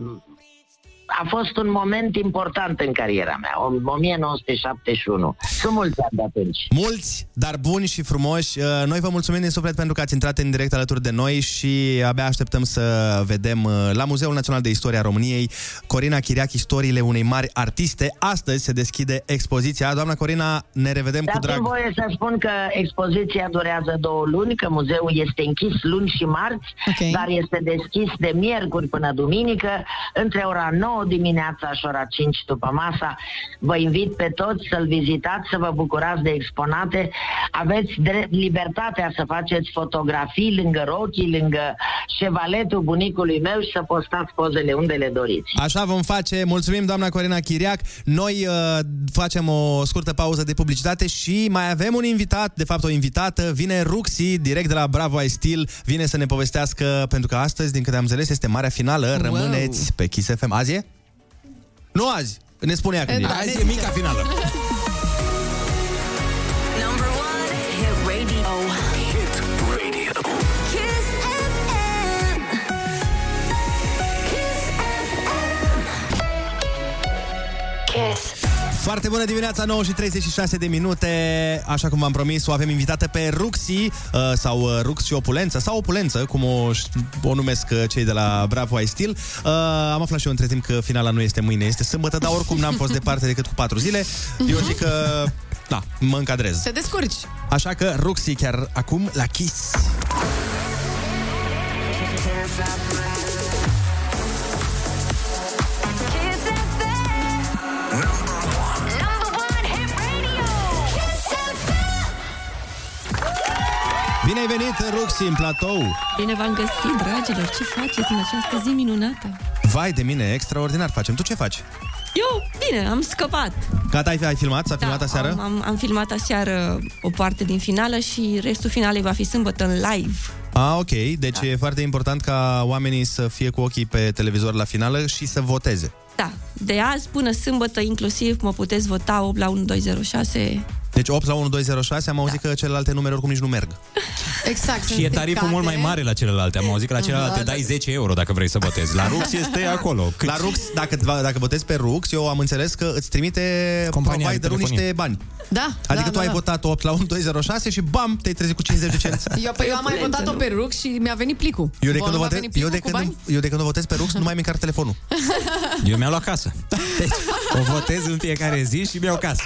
a fost un moment important în cariera mea, în 1971. Sunt mulți ani de atunci. Mulți, dar buni și frumoși. Uh, Noi vă mulțumim din suflet pentru că ați intrat în direct alături de noi și abia așteptăm să vedem uh, la Muzeul Național de Istoria României Corina Chiriac, istoriile unei mari artiste. Astăzi se deschide expoziția. Doamna Corina, ne revedem cu Dați-mi drag. voie să spun că expoziția durează două luni, că muzeul este închis luni și marți, Ok. dar este deschis de miercuri până duminică, între ora 9 dimineața și ora 5 după masa. Vă invit pe toți să-l vizitați, să vă bucurați de exponate. Aveți drept, libertatea să faceți fotografii lângă rochii, lângă șevaletul bunicului meu și să postați pozele unde le doriți. Așa vom face. Mulțumim, doamna Corina Chiriac. Noi uh, facem o scurtă pauză de publicitate și mai avem un invitat, de fapt o invitată. Vine Ruxi, direct de la Bravo I Steel. Vine să ne povestească, pentru că astăzi, din câte am înțeles, este marea finală. Wow. Rămâneți pe Kiss FM. Azi e? Nu azi. Ne spune ea când E, e. da, ne Azi e mica finală. Foarte bună dimineața, 9 și 36 de minute. Așa cum v-am promis, o avem invitată pe Ruxi, uh, sau uh, Rux și Opulență, sau Opulență, cum o, o numesc uh, cei de la Bravo I Steel. Uh, am aflat și eu între timp că finala nu este mâine, este sâmbătă, dar oricum n-am fost departe decât cu 4 zile. Eu zic că, da, mă încadrez. Te descurci. Așa că Ruxi chiar acum la Kiss. Kiss Bine ai venit, Ruxi, în platou! Bine v-am găsit, dragilor! Ce faceți în această zi minunată? Vai de mine, extraordinar facem. Tu ce faci? Eu, bine, am scăpat. Gata, ai, ai filmat? S-a filmat aseară? Am, am, am filmat aseară o parte din finală și restul finalei va fi sâmbătă în live. Ah, ok. Deci da. e foarte important ca oamenii să fie cu ochii pe televizor la finală și să voteze. Da, de azi până sâmbătă inclusiv mă puteți vota 8 la 1206. Deci 8 la 1206, am auzit că celelalte numere oricum nici nu merg. *laughs* Exact. Și e tariful mult mai mare la celelalte. Am auzit că la celelalte dai 10 euro dacă vrei să votezi. La Rux este acolo. Cât? *laughs* La Rux, dacă, dacă votezi pe Rux, eu am înțeles că îți trimite Compania de providerul telefonie. niște bani. Da, Adică da, tu da, ai da. votat 8 la 1206 și bam, te-ai trezit cu 50 de cenți. Eu, păi, eu am mai Opulență, votat-o nu? Pe Rux și mi-a venit plicul. Eu de, Vouă când nu o v-a votez, venit eu, plicul de cu când, bani? eu de când o votez pe Rux, nu mai mi telefonul. Eu mi-au luat casă. Deci, o votez în fiecare zi și mi-au casă.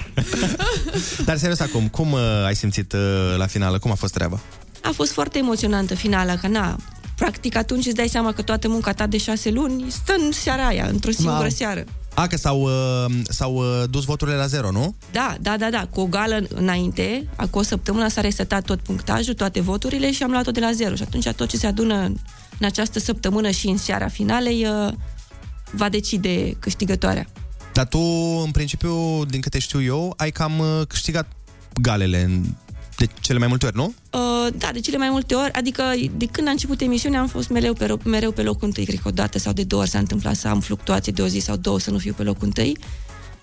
Dar serios acum, cum uh, ai simțit uh, la finală? Cum a fost treaba? A fost foarte emoționantă finala, că na, practic atunci îți dai seama că toată munca ta de șase luni stă în seara aia, într-o singură Wow. seară. A, că s-au, uh, s-au uh, dus voturile la zero, nu? Da, da, da, da, cu o gală înainte, acum o săptămână s-a resetat tot punctajul, toate voturile și am luat-o de la zero. Și atunci tot ce se adună în, în această săptămână și în seara finalei uh, va decide câștigătoarea. Dar tu, în principiu, din câte știu eu, ai cam uh, câștigat galele în- de cele mai multe ori, nu? Uh, da, de cele mai multe ori, adică de când a început emisiunea am fost mereu pe, ro- mereu pe locul întâi, cred că o dată sau de două ori s-a întâmplat să am fluctuații de o zi sau două să nu fiu pe locul întâi.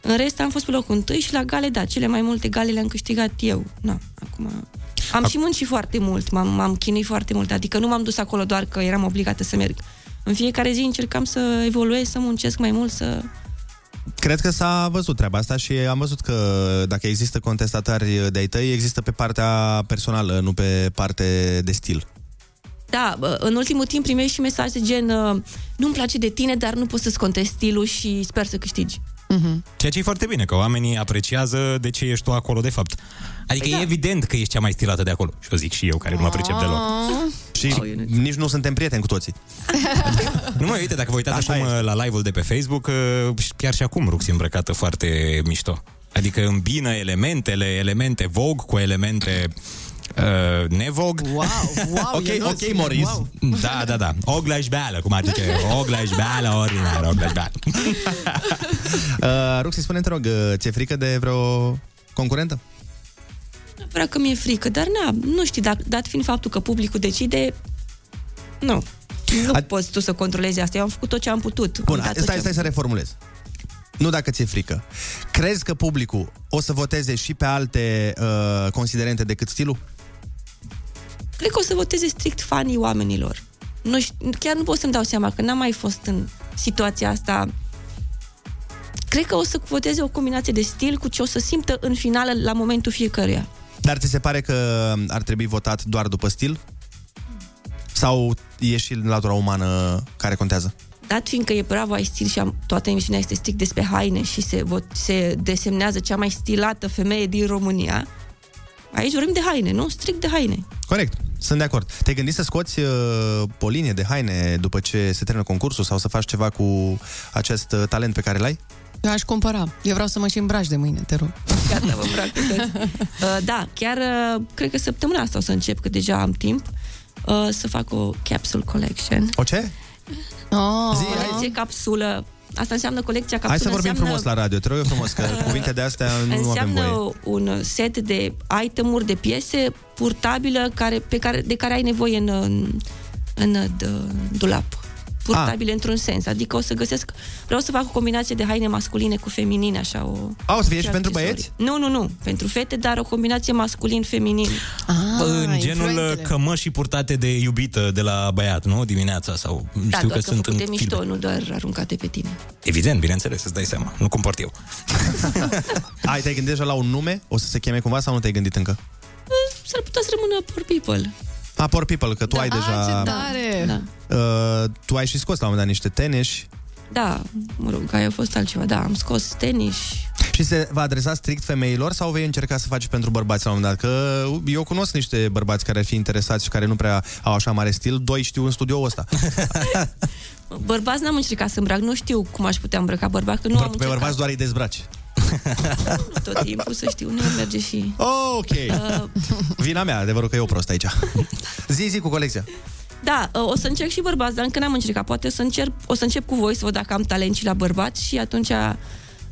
În rest am fost pe locul întâi și la gale, da, cele mai multe gale le-am câștigat eu. Na, acum... Am și muncit foarte mult, m-am, m-am chinuit foarte mult, adică nu m-am dus acolo doar că eram obligată să merg. În fiecare zi încercam să evoluez, să muncesc mai mult, să... Cred că s-a văzut treaba asta și am văzut că dacă există contestatari de-ai tăi, există pe partea personală, nu pe parte de stil. Da, bă, în ultimul timp primești și mesaje gen uh, nu-mi place de tine, dar nu pot să-ți contest stilul și sper să câștigi. Ceea ce e foarte bine, că oamenii apreciază de ce ești tu acolo, de fapt. Adică Păi e da. evident că ești cea mai stilată de acolo. Și o zic și eu, care nu mă pricep deloc. Și nici nu suntem prieteni cu toții. *laughs* Nu mai uite, dacă vă uitați Așa acum este. la live-ul de pe Facebook, uh, chiar și acum Rux e îmbrăcată foarte mișto. Adică îmbină elementele, elemente Vogue cu elemente uh, nevog. Wow, wow, *laughs* Ok, Ionuț, ok, Moris. wow. Da, da, da. Oglașbeală, cum ar zice. *laughs* Oglașbeală, ordinar, oglașbeală. Uh, Ruxi, spune te rog, uh, ți-e frică de vreo concurentă? Vreau că mi-e frică, dar na, nu știu, dat, dat fiind faptul că publicul decide, nu. Nu Ad... poți tu să controlezi asta. Eu am făcut tot ce am putut. Bun, am dat tot stai, ce stai să reformulez. Nu dacă ți-e frică. Crezi că publicul o să voteze și pe alte uh, considerente decât stilul? Cred că o să voteze strict fanii oamenilor. Nu știu, chiar nu pot să-mi dau seama că n-am mai fost în situația asta. Cred că o să voteze o combinație de stil cu ce o să simtă în final la momentul fiecăruia. Dar ți se pare că ar trebui votat doar după stil? Sau e și latura umană care contează? Dat fiindcă e Bravo ai stil și am, toată emisiunea este strict despre haine și se, vot, se desemnează cea mai stilată femeie din România, aici vorbim de haine, nu? Strict de haine. Corect, sunt de acord. Te-ai gândit să scoți uh, o linie de haine după ce se termină concursul sau să faci ceva cu acest uh, talent pe care l-ai? Eu aș cumpăra. Eu vreau să mă și îmbraci de mâine, te rog. Gata, vă îmbrac *laughs* pe toți. Uh, da, chiar uh, cred că săptămâna asta o să încep, că deja am timp, uh, să fac o capsule collection. O ce? Oh. Zi, colecție capsulă. Asta înseamnă colecția capsulă. Hai să vorbim înseamnă, frumos la radio, te rog eu frumos, că *laughs* cuvinte de astea nu avem Înseamnă voie. un set de itemuri, de piese purtabilă care, pe care, de care ai nevoie în, în, în d- dulap. Purtabile într-un sens. Adică o să găsesc... Vreau să fac o combinație de haine masculine cu feminine, așa o... A, o să fie și și pentru accesorii. băieți? Nu, nu, nu. Pentru fete, dar o combinație masculin-feminin. Ah, în genul cămășii purtate de iubită de la băiat, nu? Dimineața sau Da, știu doar că sunt în făcute mișto, filme. nu doar aruncate pe tine. Evident, bineînțeles, îți dai seama. Nu comport eu. *laughs* Ai, te-ai gândit deja la un nume? O să se cheme cumva sau nu te-ai gândit încă? S-ar putea să rămână poor people. A, Poor People, că tu ai deja... Ah, ce tare! Da. Uh, tu ai și scos la un moment dat niște tenis Da, mă rog, aia a fost altceva. Da, am scos tenis. și se va adresa strict femeilor sau vei încerca să faci pentru bărbați la un moment dat? Că eu cunosc niște bărbați care ar fi interesați și care nu prea au așa mare stil. Doi știu în studioul ăsta. *laughs* Bărbați n-am încercat să îmbrac, nu știu cum aș putea îmbrăca bărbat, că nu am Pe încercat bărbați doar îi dezbraci. Tot timpul, să știu, nu merge și... Ok. Uh, Vina mea, adevărul că eu prost aici. *laughs* zi, zi cu colecția. da, uh, o să încerc și bărbați, dar încă n-am încercat. Poate o să, încerc, o să încep cu voi să văd dacă am talent și la bărbați și atunci uh,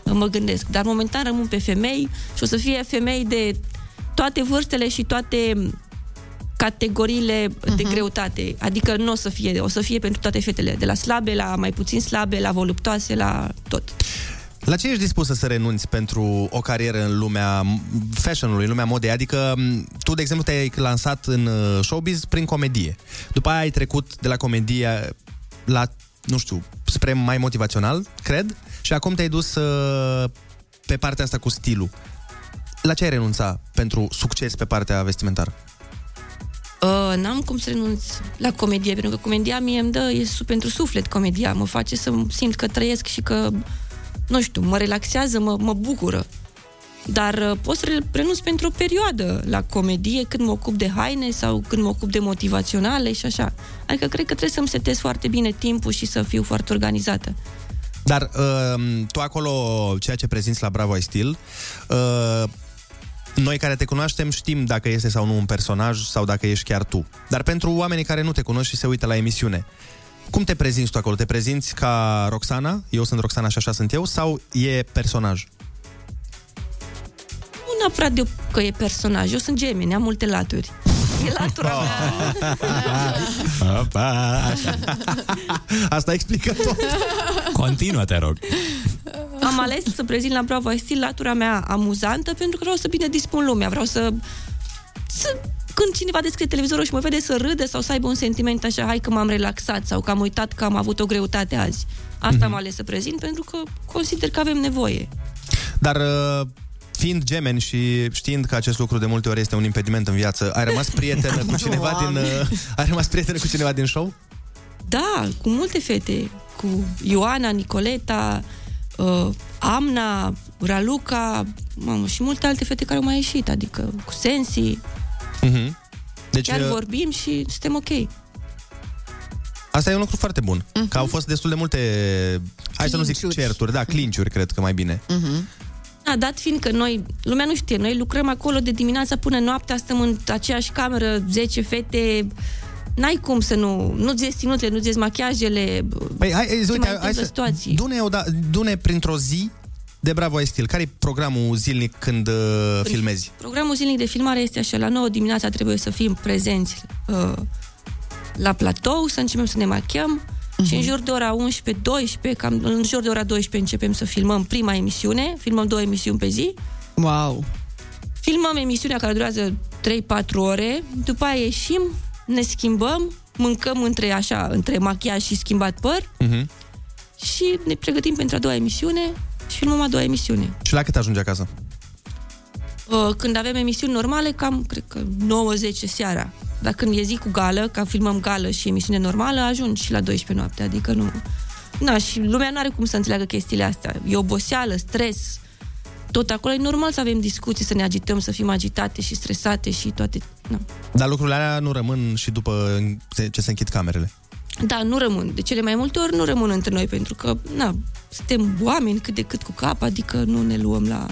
mă gândesc. Dar momentan rămân pe femei și o să fie femei de toate vârstele și toate categoriile de greutate. Adică nu o să fie, o să fie pentru toate fetele, de la slabe la mai puțin slabe, la voluptoase, la tot. La ce ești dispusă să renunți pentru o carieră în lumea fashion-ului, în lumea modei? Adică m, tu, de exemplu, te-ai lansat în uh, showbiz prin comedie. După aia ai trecut de la comedie la, nu știu, spre mai motivațional, cred, și acum te-ai dus uh, pe partea asta cu stilul. La ce ai renunțat pentru succes pe partea vestimentară? Uh, n-am cum să renunț la comedie, pentru că comedia mie îmi dă, e su- pentru suflet comedia, mă face să simt că trăiesc și că, nu știu, mă relaxează, mă, mă bucură. Dar uh, pot să re- renunț pentru o perioadă la comedie, când mă ocup de haine sau când mă ocup de motivaționale și așa. Adică cred că trebuie să-mi setez foarte bine timpul și să fiu foarte organizată. Dar uh, tu acolo, ceea ce prezinți la Bravo ai Stil, uh, noi care te cunoaștem știm dacă este sau nu un personaj sau dacă ești chiar tu. Dar pentru oamenii care nu te cunosc și se uită la emisiune, Cum te prezinți tu acolo? Te prezinți ca Roxana? Eu sunt Roxana și așa sunt eu? Sau e personaj? Nu neapărat de că e personaj, eu sunt gemeni, am multe laturi. E latura mea. *laughs* Opa, așa. Asta explică tot. Continuă, te rog. Am ales să prezint la Bravo I Still latura mea amuzantă pentru că vreau să bine dispun lumea, vreau să, să când cineva deschide televizorul și mă vede să râde sau să aibă un sentiment așa, hai că m-am relaxat sau că am uitat că am avut o greutate azi. Asta am ales să prezint pentru că consider că avem nevoie. Dar uh, fiind gemeni și știind că acest lucru de multe ori este un impediment în viață, ai rămas prietenă cu *laughs* cineva din, uh, ai rămas prietenă cu cineva din show? Da, cu multe fete. Cu Ioana, Nicoleta, uh, Amna, Raluca, mamă, și multe alte fete care au mai ieșit, adică cu Sensi. Uh-huh. Deci, Chiar uh, vorbim și suntem ok. Asta e un lucru foarte bun. Uh-huh. Că au fost destul de multe, hai să nu zic Clinciuri. certuri, da, clinciuri, cred că mai bine. Uh-huh. Da, dat fiind că noi, lumea nu știe, noi lucrăm acolo de dimineața până noaptea, stăm în aceeași cameră, 10 fete, n-ai cum să nu, nu-ți ies ținuțele, nu-ți ies machiajele, Păi, hai, hai, se uite, mai hai întâmplă să... situații. Dune, o da, dune printr-o zi de Bravo I Still. Care e programul zilnic când uh, filmezi? Programul zilnic de filmare este așa, la 9 dimineața trebuie să fim prezenți uh, la platou, să începem să ne machiem și în jur de ora 11-12, cam în jur de ora 12 începem să filmăm prima emisiune, filmăm două emisiuni pe zi. Wow! Filmăm emisiunea care durează 3-4 ore, după aia ieșim, ne schimbăm, mâncăm între așa, între machiaj și schimbat păr Uh-huh. și ne pregătim pentru a doua emisiune și filmăm a doua emisiune. Și la cât ajungi acasă? Uh, Când avem emisiuni normale, cam, cred că 9-10 seara. Dar când e zi cu gală, ca filmăm gală și emisiune normală, ajungi și la 12 noapte, adică nu... Na, și lumea nu are cum să înțeleagă chestiile astea. E oboseală, stres, tot acolo. E normal să avem discuții, să ne agităm, să fim agitate și stresate și toate... Na. Dar lucrurile alea nu rămân și după ce se închid camerele. Da, nu rămân. De cele mai multe ori nu rămân între noi, pentru că, na, suntem oameni cât de cât cu cap, adică nu ne luăm la,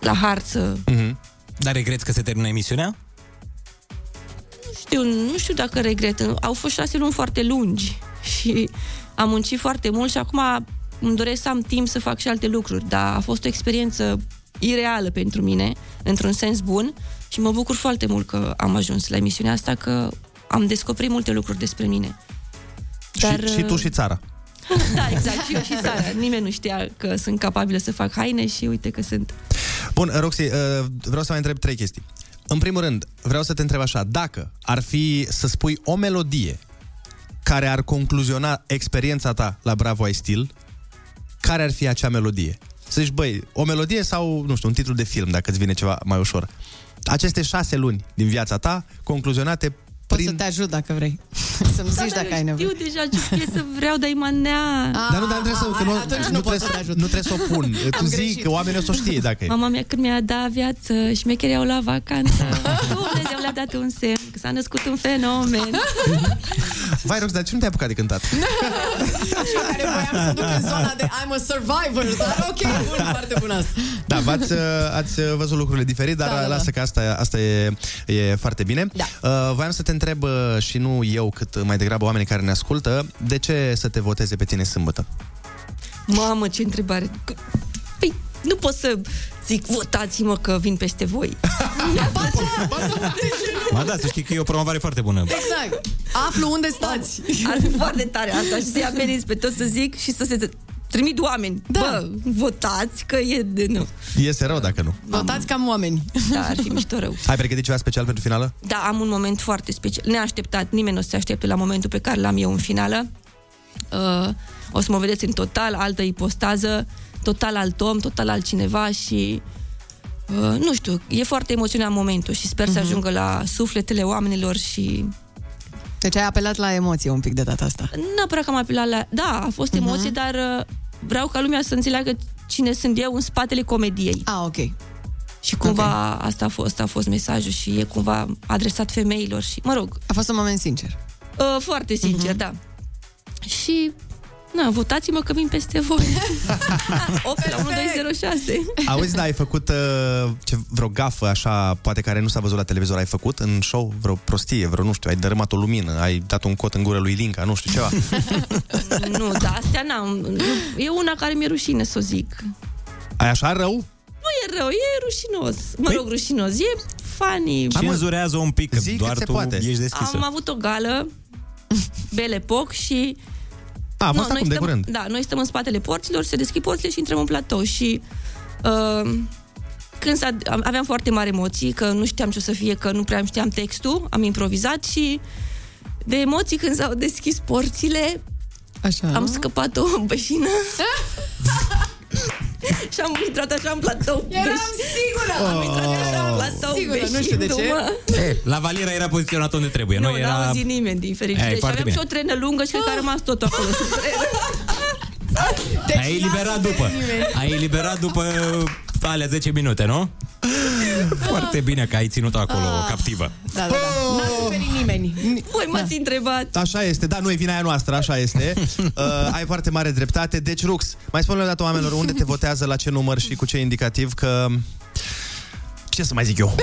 la harță. Uh-huh. Dar regreți că se termină emisiunea? Nu știu, nu știu dacă regret. Au fost șase luni foarte lungi și am muncit foarte mult și acum îmi doresc să am timp să fac și alte lucruri, dar a fost o experiență ireală pentru mine, într-un sens bun și mă bucur foarte mult că am ajuns la emisiunea asta, că am descoperit multe lucruri despre mine. Și, și tu și țara. *laughs* Da, exact, și eu și Sara. Nimeni nu știa că sunt capabilă să fac haine și uite că sunt. Bun, Roxy, uh, vreau să mai întreb trei chestii. În primul rând, vreau să te întreb așa, dacă ar fi să spui o melodie care ar concluziona experiența ta la Bravo I Still, care ar fi acea melodie? Să zici, băi, o melodie sau, nu știu, un titlu de film, dacă îți vine ceva mai ușor. Aceste șase luni din viața ta, concluzionate Pot să te ajut dacă vrei. *laughs* Să-mi zici Da, dacă ai nevoie. Știu deja ce piesă vreau, dar e manea. Dar nu, dar nu trebuie să, că nu, atunci nu, nu pot trebuie să să, te ajut. nu trebuie să o pun. *laughs* Tu Am zici greșit. că oamenii o să o știe dacă e. Mama mea când mi-a dat viață, șmecherii au la vacanță. *laughs* Dumnezeu le-a dat un semn, că s-a născut un fenomen. Vai, Rox, dar ce nu te-ai apucat de cântat? Și eu care voiam să duc în zona de I'm a survivor, dar ok, bun, foarte bun asta. Da, v-ați, uh, ați uh, văzut lucrurile diferit, dar Da, da, da. lasă că asta, asta e, e foarte bine. Da. Uh, voiam să te întreb, uh, și nu eu, cât mai degrabă oamenii care ne ascultă, de ce să te voteze pe tine sâmbătă? Mamă, ce întrebare. Păi, nu pot să zic, votați-mă că vin peste voi. *laughs* Ba da, să știi că e o promovare foarte bună. Exact. Aflu unde stați. Ar fi foarte tare asta și să-i ameniți pe toți să zic și să se trimit oameni. Da. Bă, votați că e de nu. Este rău dacă nu. Votați cam oameni. Da, ar fi mișto rău. Ai pregătit ceva special pentru finală? Da, am un moment foarte special. Neașteptat, nimeni nu se aștepte la momentul pe care l-am eu în finală. Uh, o să mă vedeți în total altă ipostază, total alt om, total altcineva și uh, nu știu, e foarte emoționant momentul și sper să Mhm. ajungă la sufletele oamenilor și Deci ai apelat la emoție un pic de data asta. nu neapărat că am apelat la... Da, a fost Mhm. emoție, dar uh, vreau ca lumea să înțeleagă cine sunt eu în spatele comediei. Ah, ok. Și cumva asta, a fost, asta a fost mesajul și e cumva adresat femeilor și, mă rog, A fost un moment sincer. Uh, foarte sincer, uh-huh. da. Și Na, votați-mă că vin peste voi. *laughs* 8 la 1206. Auzi, da, ai făcut uh, ce, vreo gafă așa, poate care nu s-a văzut la televizor, ai făcut în show vreo prostie, vreo, nu știu, ai dărâmat o lumină, ai dat un cot în gură lui Linca, nu știu, ceva. *laughs* nu, dar astea n-am. Nu, E una care mi-e rușine să o zic. ai așa rău? Nu e rău, e rușinos. Mă rog, rușinos. E funny. Cenzurează un pic, că doar tu ești deschisă. Am avut o gală, Belle Epoc și... A, a fost noi acum de stăm, curând. Da, noi stăm în spatele porților, se deschid porțile și intrăm în platou și... Uh, când s-a, am- aveam foarte mari emoții, că nu știam ce o să fie, că nu prea îmi știam textul, am improvizat și de emoții când s-au deschis porțile, Așa. am scăpat o bășină *laughs* *laughs* și am intrat așa în platou. Eram beș- sigură! Am intrat așa în platou Sigură, nu știu de ce. beșindu-mă. E, la Valiera era poziționat unde trebuie. Nu, Noi n-a era... auzit nimeni, din fericire. Ei, Și foarte aveam și bine. o trenă lungă și cred că a rămas tot acolo *laughs* sub trenă. Deci Ai eliberat după. Ai eliberat după alea 10 minute, nu? Foarte bine că ai ținut-o acolo Ah. captivă. Da, da, da. N-a suferit nimeni. Voi m-ați întrebat. Așa este, da, nu e vina aia noastră, așa este. *laughs* Uh, ai foarte mare dreptate. Deci, Rux, mai spune o dată oamenilor unde te votează, la ce număr și cu ce indicativ, că... Ce să mai zic eu? *laughs*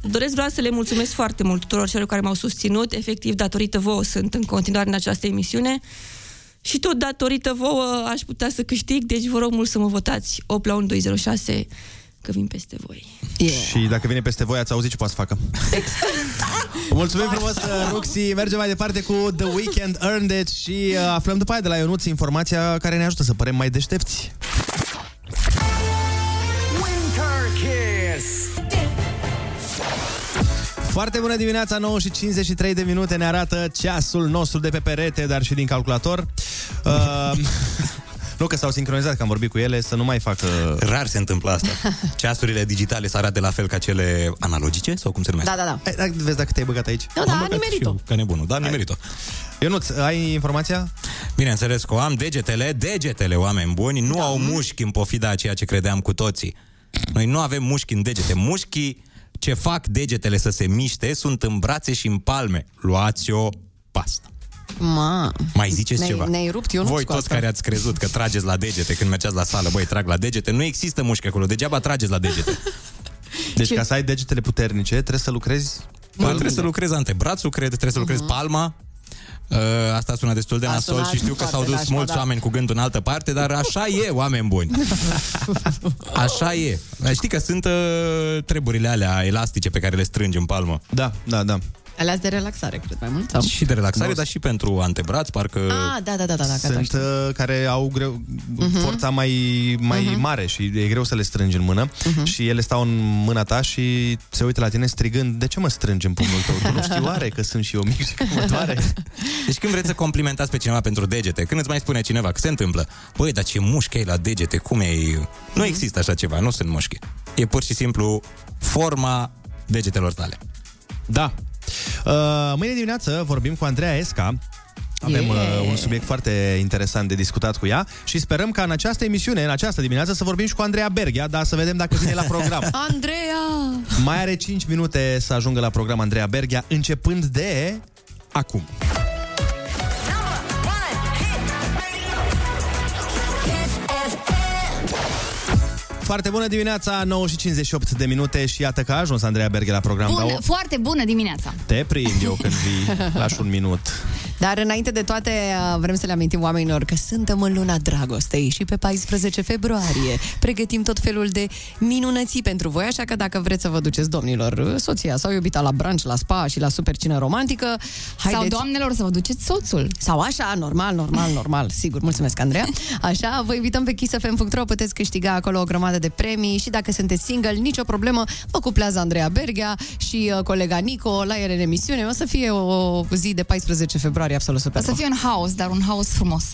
Doresc vreau să le mulțumesc foarte mult tuturor celor care m-au susținut. Efectiv, datorită vouă sunt în continuare în această emisiune. Și tot datorită vouă aș putea să câștig, deci vă rog mult să mă votați 8 la 1206 că vin peste voi. Yeah. Și dacă vine peste voi, ați auzit ce poate să facă. *laughs* Mulțumim frumos, uh, Ruxi. Mergem mai departe cu The Weekend Earned It și uh, aflăm după aia de la Ionuț informația care ne ajută să părem mai deștepți. Foarte bună dimineața, 9 și 53 de minute ne arată ceasul nostru de pe perete, dar și din calculator. Uh, *laughs* nu că s-au sincronizat, că am vorbit cu ele, să nu mai facă... Rar se întâmplă asta. *laughs* Ceasurile digitale să arate la fel ca cele analogice sau cum se numește? Da, da, da. Hai, hai, vezi dacă te-ai băgat aici. Nu, da, Am a băgat nimerit-o. și eu, Ca nebunul, da, nimerit-o. Ionuț, ai informația? Bineînțeles că o am degetele, degetele, oameni buni, nu au mușchi în pofida a ceea ce credeam cu toții. Noi nu avem mușchi în degete. Mușchii ce fac degetele să se miște sunt în brațe și în palme. Luați-o pasta. Ma. Mai ziceți Ne-ai- ceva? ne-ai rupt, Ionuț, Voi cu toți asta. care ați crezut că trageți la degete când mergeați la sală, băi, trag la degete, nu există mușchi acolo, degeaba trageți la degete. *laughs* Deci ca să ai degetele puternice, trebuie să lucrezi... Bă, trebuie să lucrezi antebrațul, cred, trebuie să lucrezi palma. Uh, asta sună destul de A nasol sunat și știu că s-au foarte dus nașpa, mulți da. oameni cu gândul în altă parte, dar așa e, oameni buni. Așa e. Știi că sunt uh, treburile alea elastice pe care le strângi în palmă. Da, da, da. Alea de relaxare, cred, mai mult? Sau? Și de relaxare, Nu. dar și pentru antebraț, parcă... Ah, da, da, da, da, da, gata, Sunt știu. uh, care au greu, Mhm. forța mai, mai mare și e greu să le strângi în mână Mhm. și ele stau în mâna ta și se uită la tine strigând de ce mă strângi în pumnul tău? Tu nu știi oare că sunt și eu mic și că mă doare? *laughs* Deci când vreți să complimentați pe cineva pentru degete, când îți mai spune cineva că se întâmplă, băi, dar ce mușchi ai la degete, cum e... Mhm. Nu există așa ceva, nu sunt mușchi. E pur și simplu forma degetelor tale. Da. Uh, mâine dimineață vorbim cu Andreea Esca. Avem Yeah. uh, un subiect foarte interesant de discutat cu ea și sperăm ca în această emisiune, în această dimineață, să vorbim și cu Andreea Berghia, dar să vedem dacă vine la program. *laughs* Andreea! Mai are 5 minute să ajungă la program Andreea Berghia, începând de acum. Foarte bună dimineața, 9 și 58 de minute și iată că a ajuns Andreea Berghia la program. Bun, Dar o- foarte bună dimineața. te prind eu când vii, lași un minut. Dar înainte de toate, uh, vrem să le amintim oamenilor că suntem în luna dragostei și pe 14 februarie pregătim tot felul de minunății pentru voi, așa că dacă vreți să vă duceți, domnilor, soția sau iubita la brunch, la spa și la super cină romantică, haideți... Sau doamnelor să vă duceți soțul. Sau așa, normal, normal, normal, sigur. Mulțumesc, Andreea. Așa, vă invităm pe kissfm.ro, puteți câștiga acolo o grămadă de premii și dacă sunteți single, nicio problemă, vă cuplează Andreea Berghea și uh, colega Nico la ele în emisiune. O să fie o zi de 14 februarie absolut O super. să fie un house, dar un house frumos.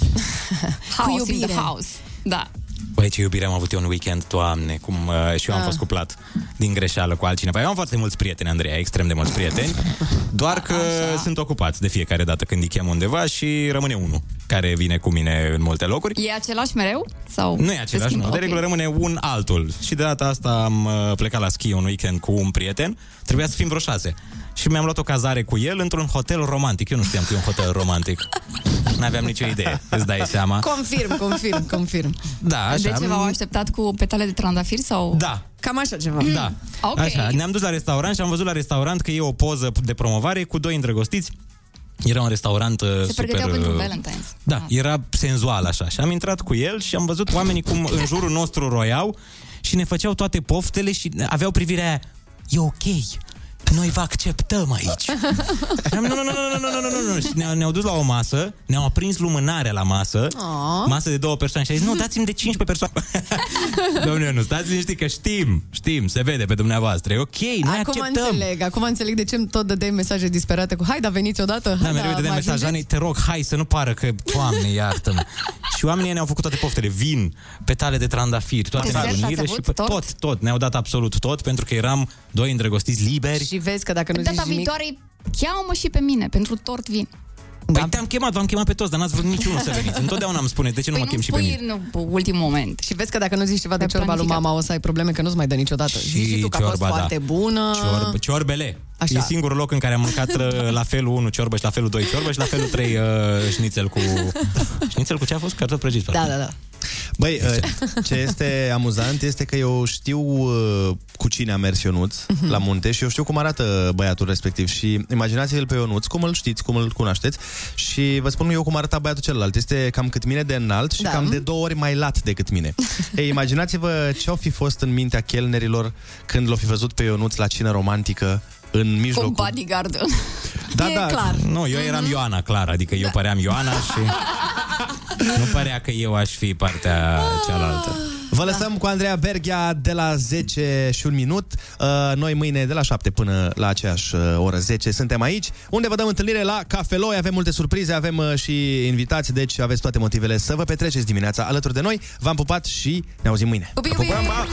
*laughs* house in iubire. the house. Da. Băi, ce iubire am avut eu în weekend, doamne, cum uh, și eu am Ah. fost cuplat din greșeală cu altcineva. Eu am foarte mulți prieteni, Andreea, extrem de mulți prieteni, doar că sunt ocupați de fiecare dată când îi chem undeva și rămâne unul. care vine cu mine în multe locuri. E același mereu? Sau Nu e se același, schimbă? nu. De Ok. regulă rămâne un altul. Și de data asta am uh, plecat la schi un weekend cu un prieten. Trebuia să fim vreo șase. Și mi-am luat o cazare cu el într-un hotel romantic. Eu nu știam că e un hotel romantic. N-aveam nicio idee, îți dai seama. Confirm, confirm, confirm. Da, așa. De ce v-au așteptat cu petale de trandafir sau... Da. Cam așa ceva. Da. Ok. Așa, ne-am dus la restaurant și am văzut la restaurant că e o poză de promovare cu doi îndrăgostiți. Era un restaurant uh, Se super... pregăteau pentru uh, Valentine's. Da, era senzual așa. Și am intrat cu el și am văzut oamenii cum în jurul nostru roiau și ne făceau toate poftele și aveau privirea aia, e ok, noi vă acceptăm aici. *laughs* Am, nu, nu, nu, nu, nu, nu, nu, nu, nu. Și ne-au, ne-au dus la o masă, ne-au aprins lumânarea la masă, Aw. masă de două persoane și a zis, nu, dați-mi de 15 persoane. *laughs* Domnule, nu, stați liniștit că știm, știm, se vede pe dumneavoastră, e ok, noi Acum acceptăm. înțeleg, acum înțeleg de ce îmi tot dădeai mesaje disperate cu hai, da, veniți odată. Da, hai, mereu da, dădeam mă mesaj, ajungeți?" Ani, te rog, hai să nu pară că, Doamne, iartă-mă. *laughs* și oamenii ne-au făcut toate poftele, vin, petale de trandafiri, toate Desert ați nebuniile și avut? pe- Tort? tot, tot, ne-au dat absolut tot, pentru că eram doi îndrăgostiți liberi. Și vezi că dacă nu Data zici nimic... viitoare, cheamă și pe mine, pentru tort vin. Păi te-am chemat, v-am chemat pe toți, dar n-ați vrut niciunul să veniți. Întotdeauna îmi spune, de ce nu Păi mă chem nu și pe mine? spui în ultimul moment. Și vezi că dacă nu zici ceva de De ciorba lui planificat. mama, o să ai probleme că nu-ți mai dă niciodată. Zici și tu că a fost ciorba, da. foarte bună. Ciorb, ciorbele. Așa. E singurul loc în care am mâncat *laughs* uh, la felul 1 ciorbă și la felul 2 ciorbă și la felul 3 uh, șnițel cu... *laughs* șnițel cu ce a fost? Cartofi prăjiți. Da, parcă. da, da. Băi, uh, ce este amuzant este că eu știu uh, cu cine a mers Ionuț Mhm. la munte și eu știu cum arată băiatul respectiv și imaginați-l pe Ionuț, cum îl știți, cum îl cunoașteți și vă spun eu cum arăta băiatul celălalt. Este cam cât mine de înalt și Da. cam de două ori mai lat decât mine. *laughs* Ei, imaginați-vă ce-au fi fost în mintea chelnerilor când l-au fi văzut pe Ionuț la cină romantică în Cu mijlocul... bodyguard. Da, E da. clar. Nu, eu eram Ioana, clar. Adică eu păream Ioana și *laughs* nu părea că eu aș fi partea cealaltă. Vă lăsăm cu Andreea Berghia de la 10 și un minut. Uh, Noi mâine de la 7 până la aceeași uh, oră 10 suntem aici, unde vă dăm întâlnire la Cafeloi. Avem multe surprize, avem uh, și invitați, deci aveți toate motivele să vă petreceți dimineața alături de noi. V-am pupat și ne auzim mâine. Pupi, Vă pupăm, pupi! pa!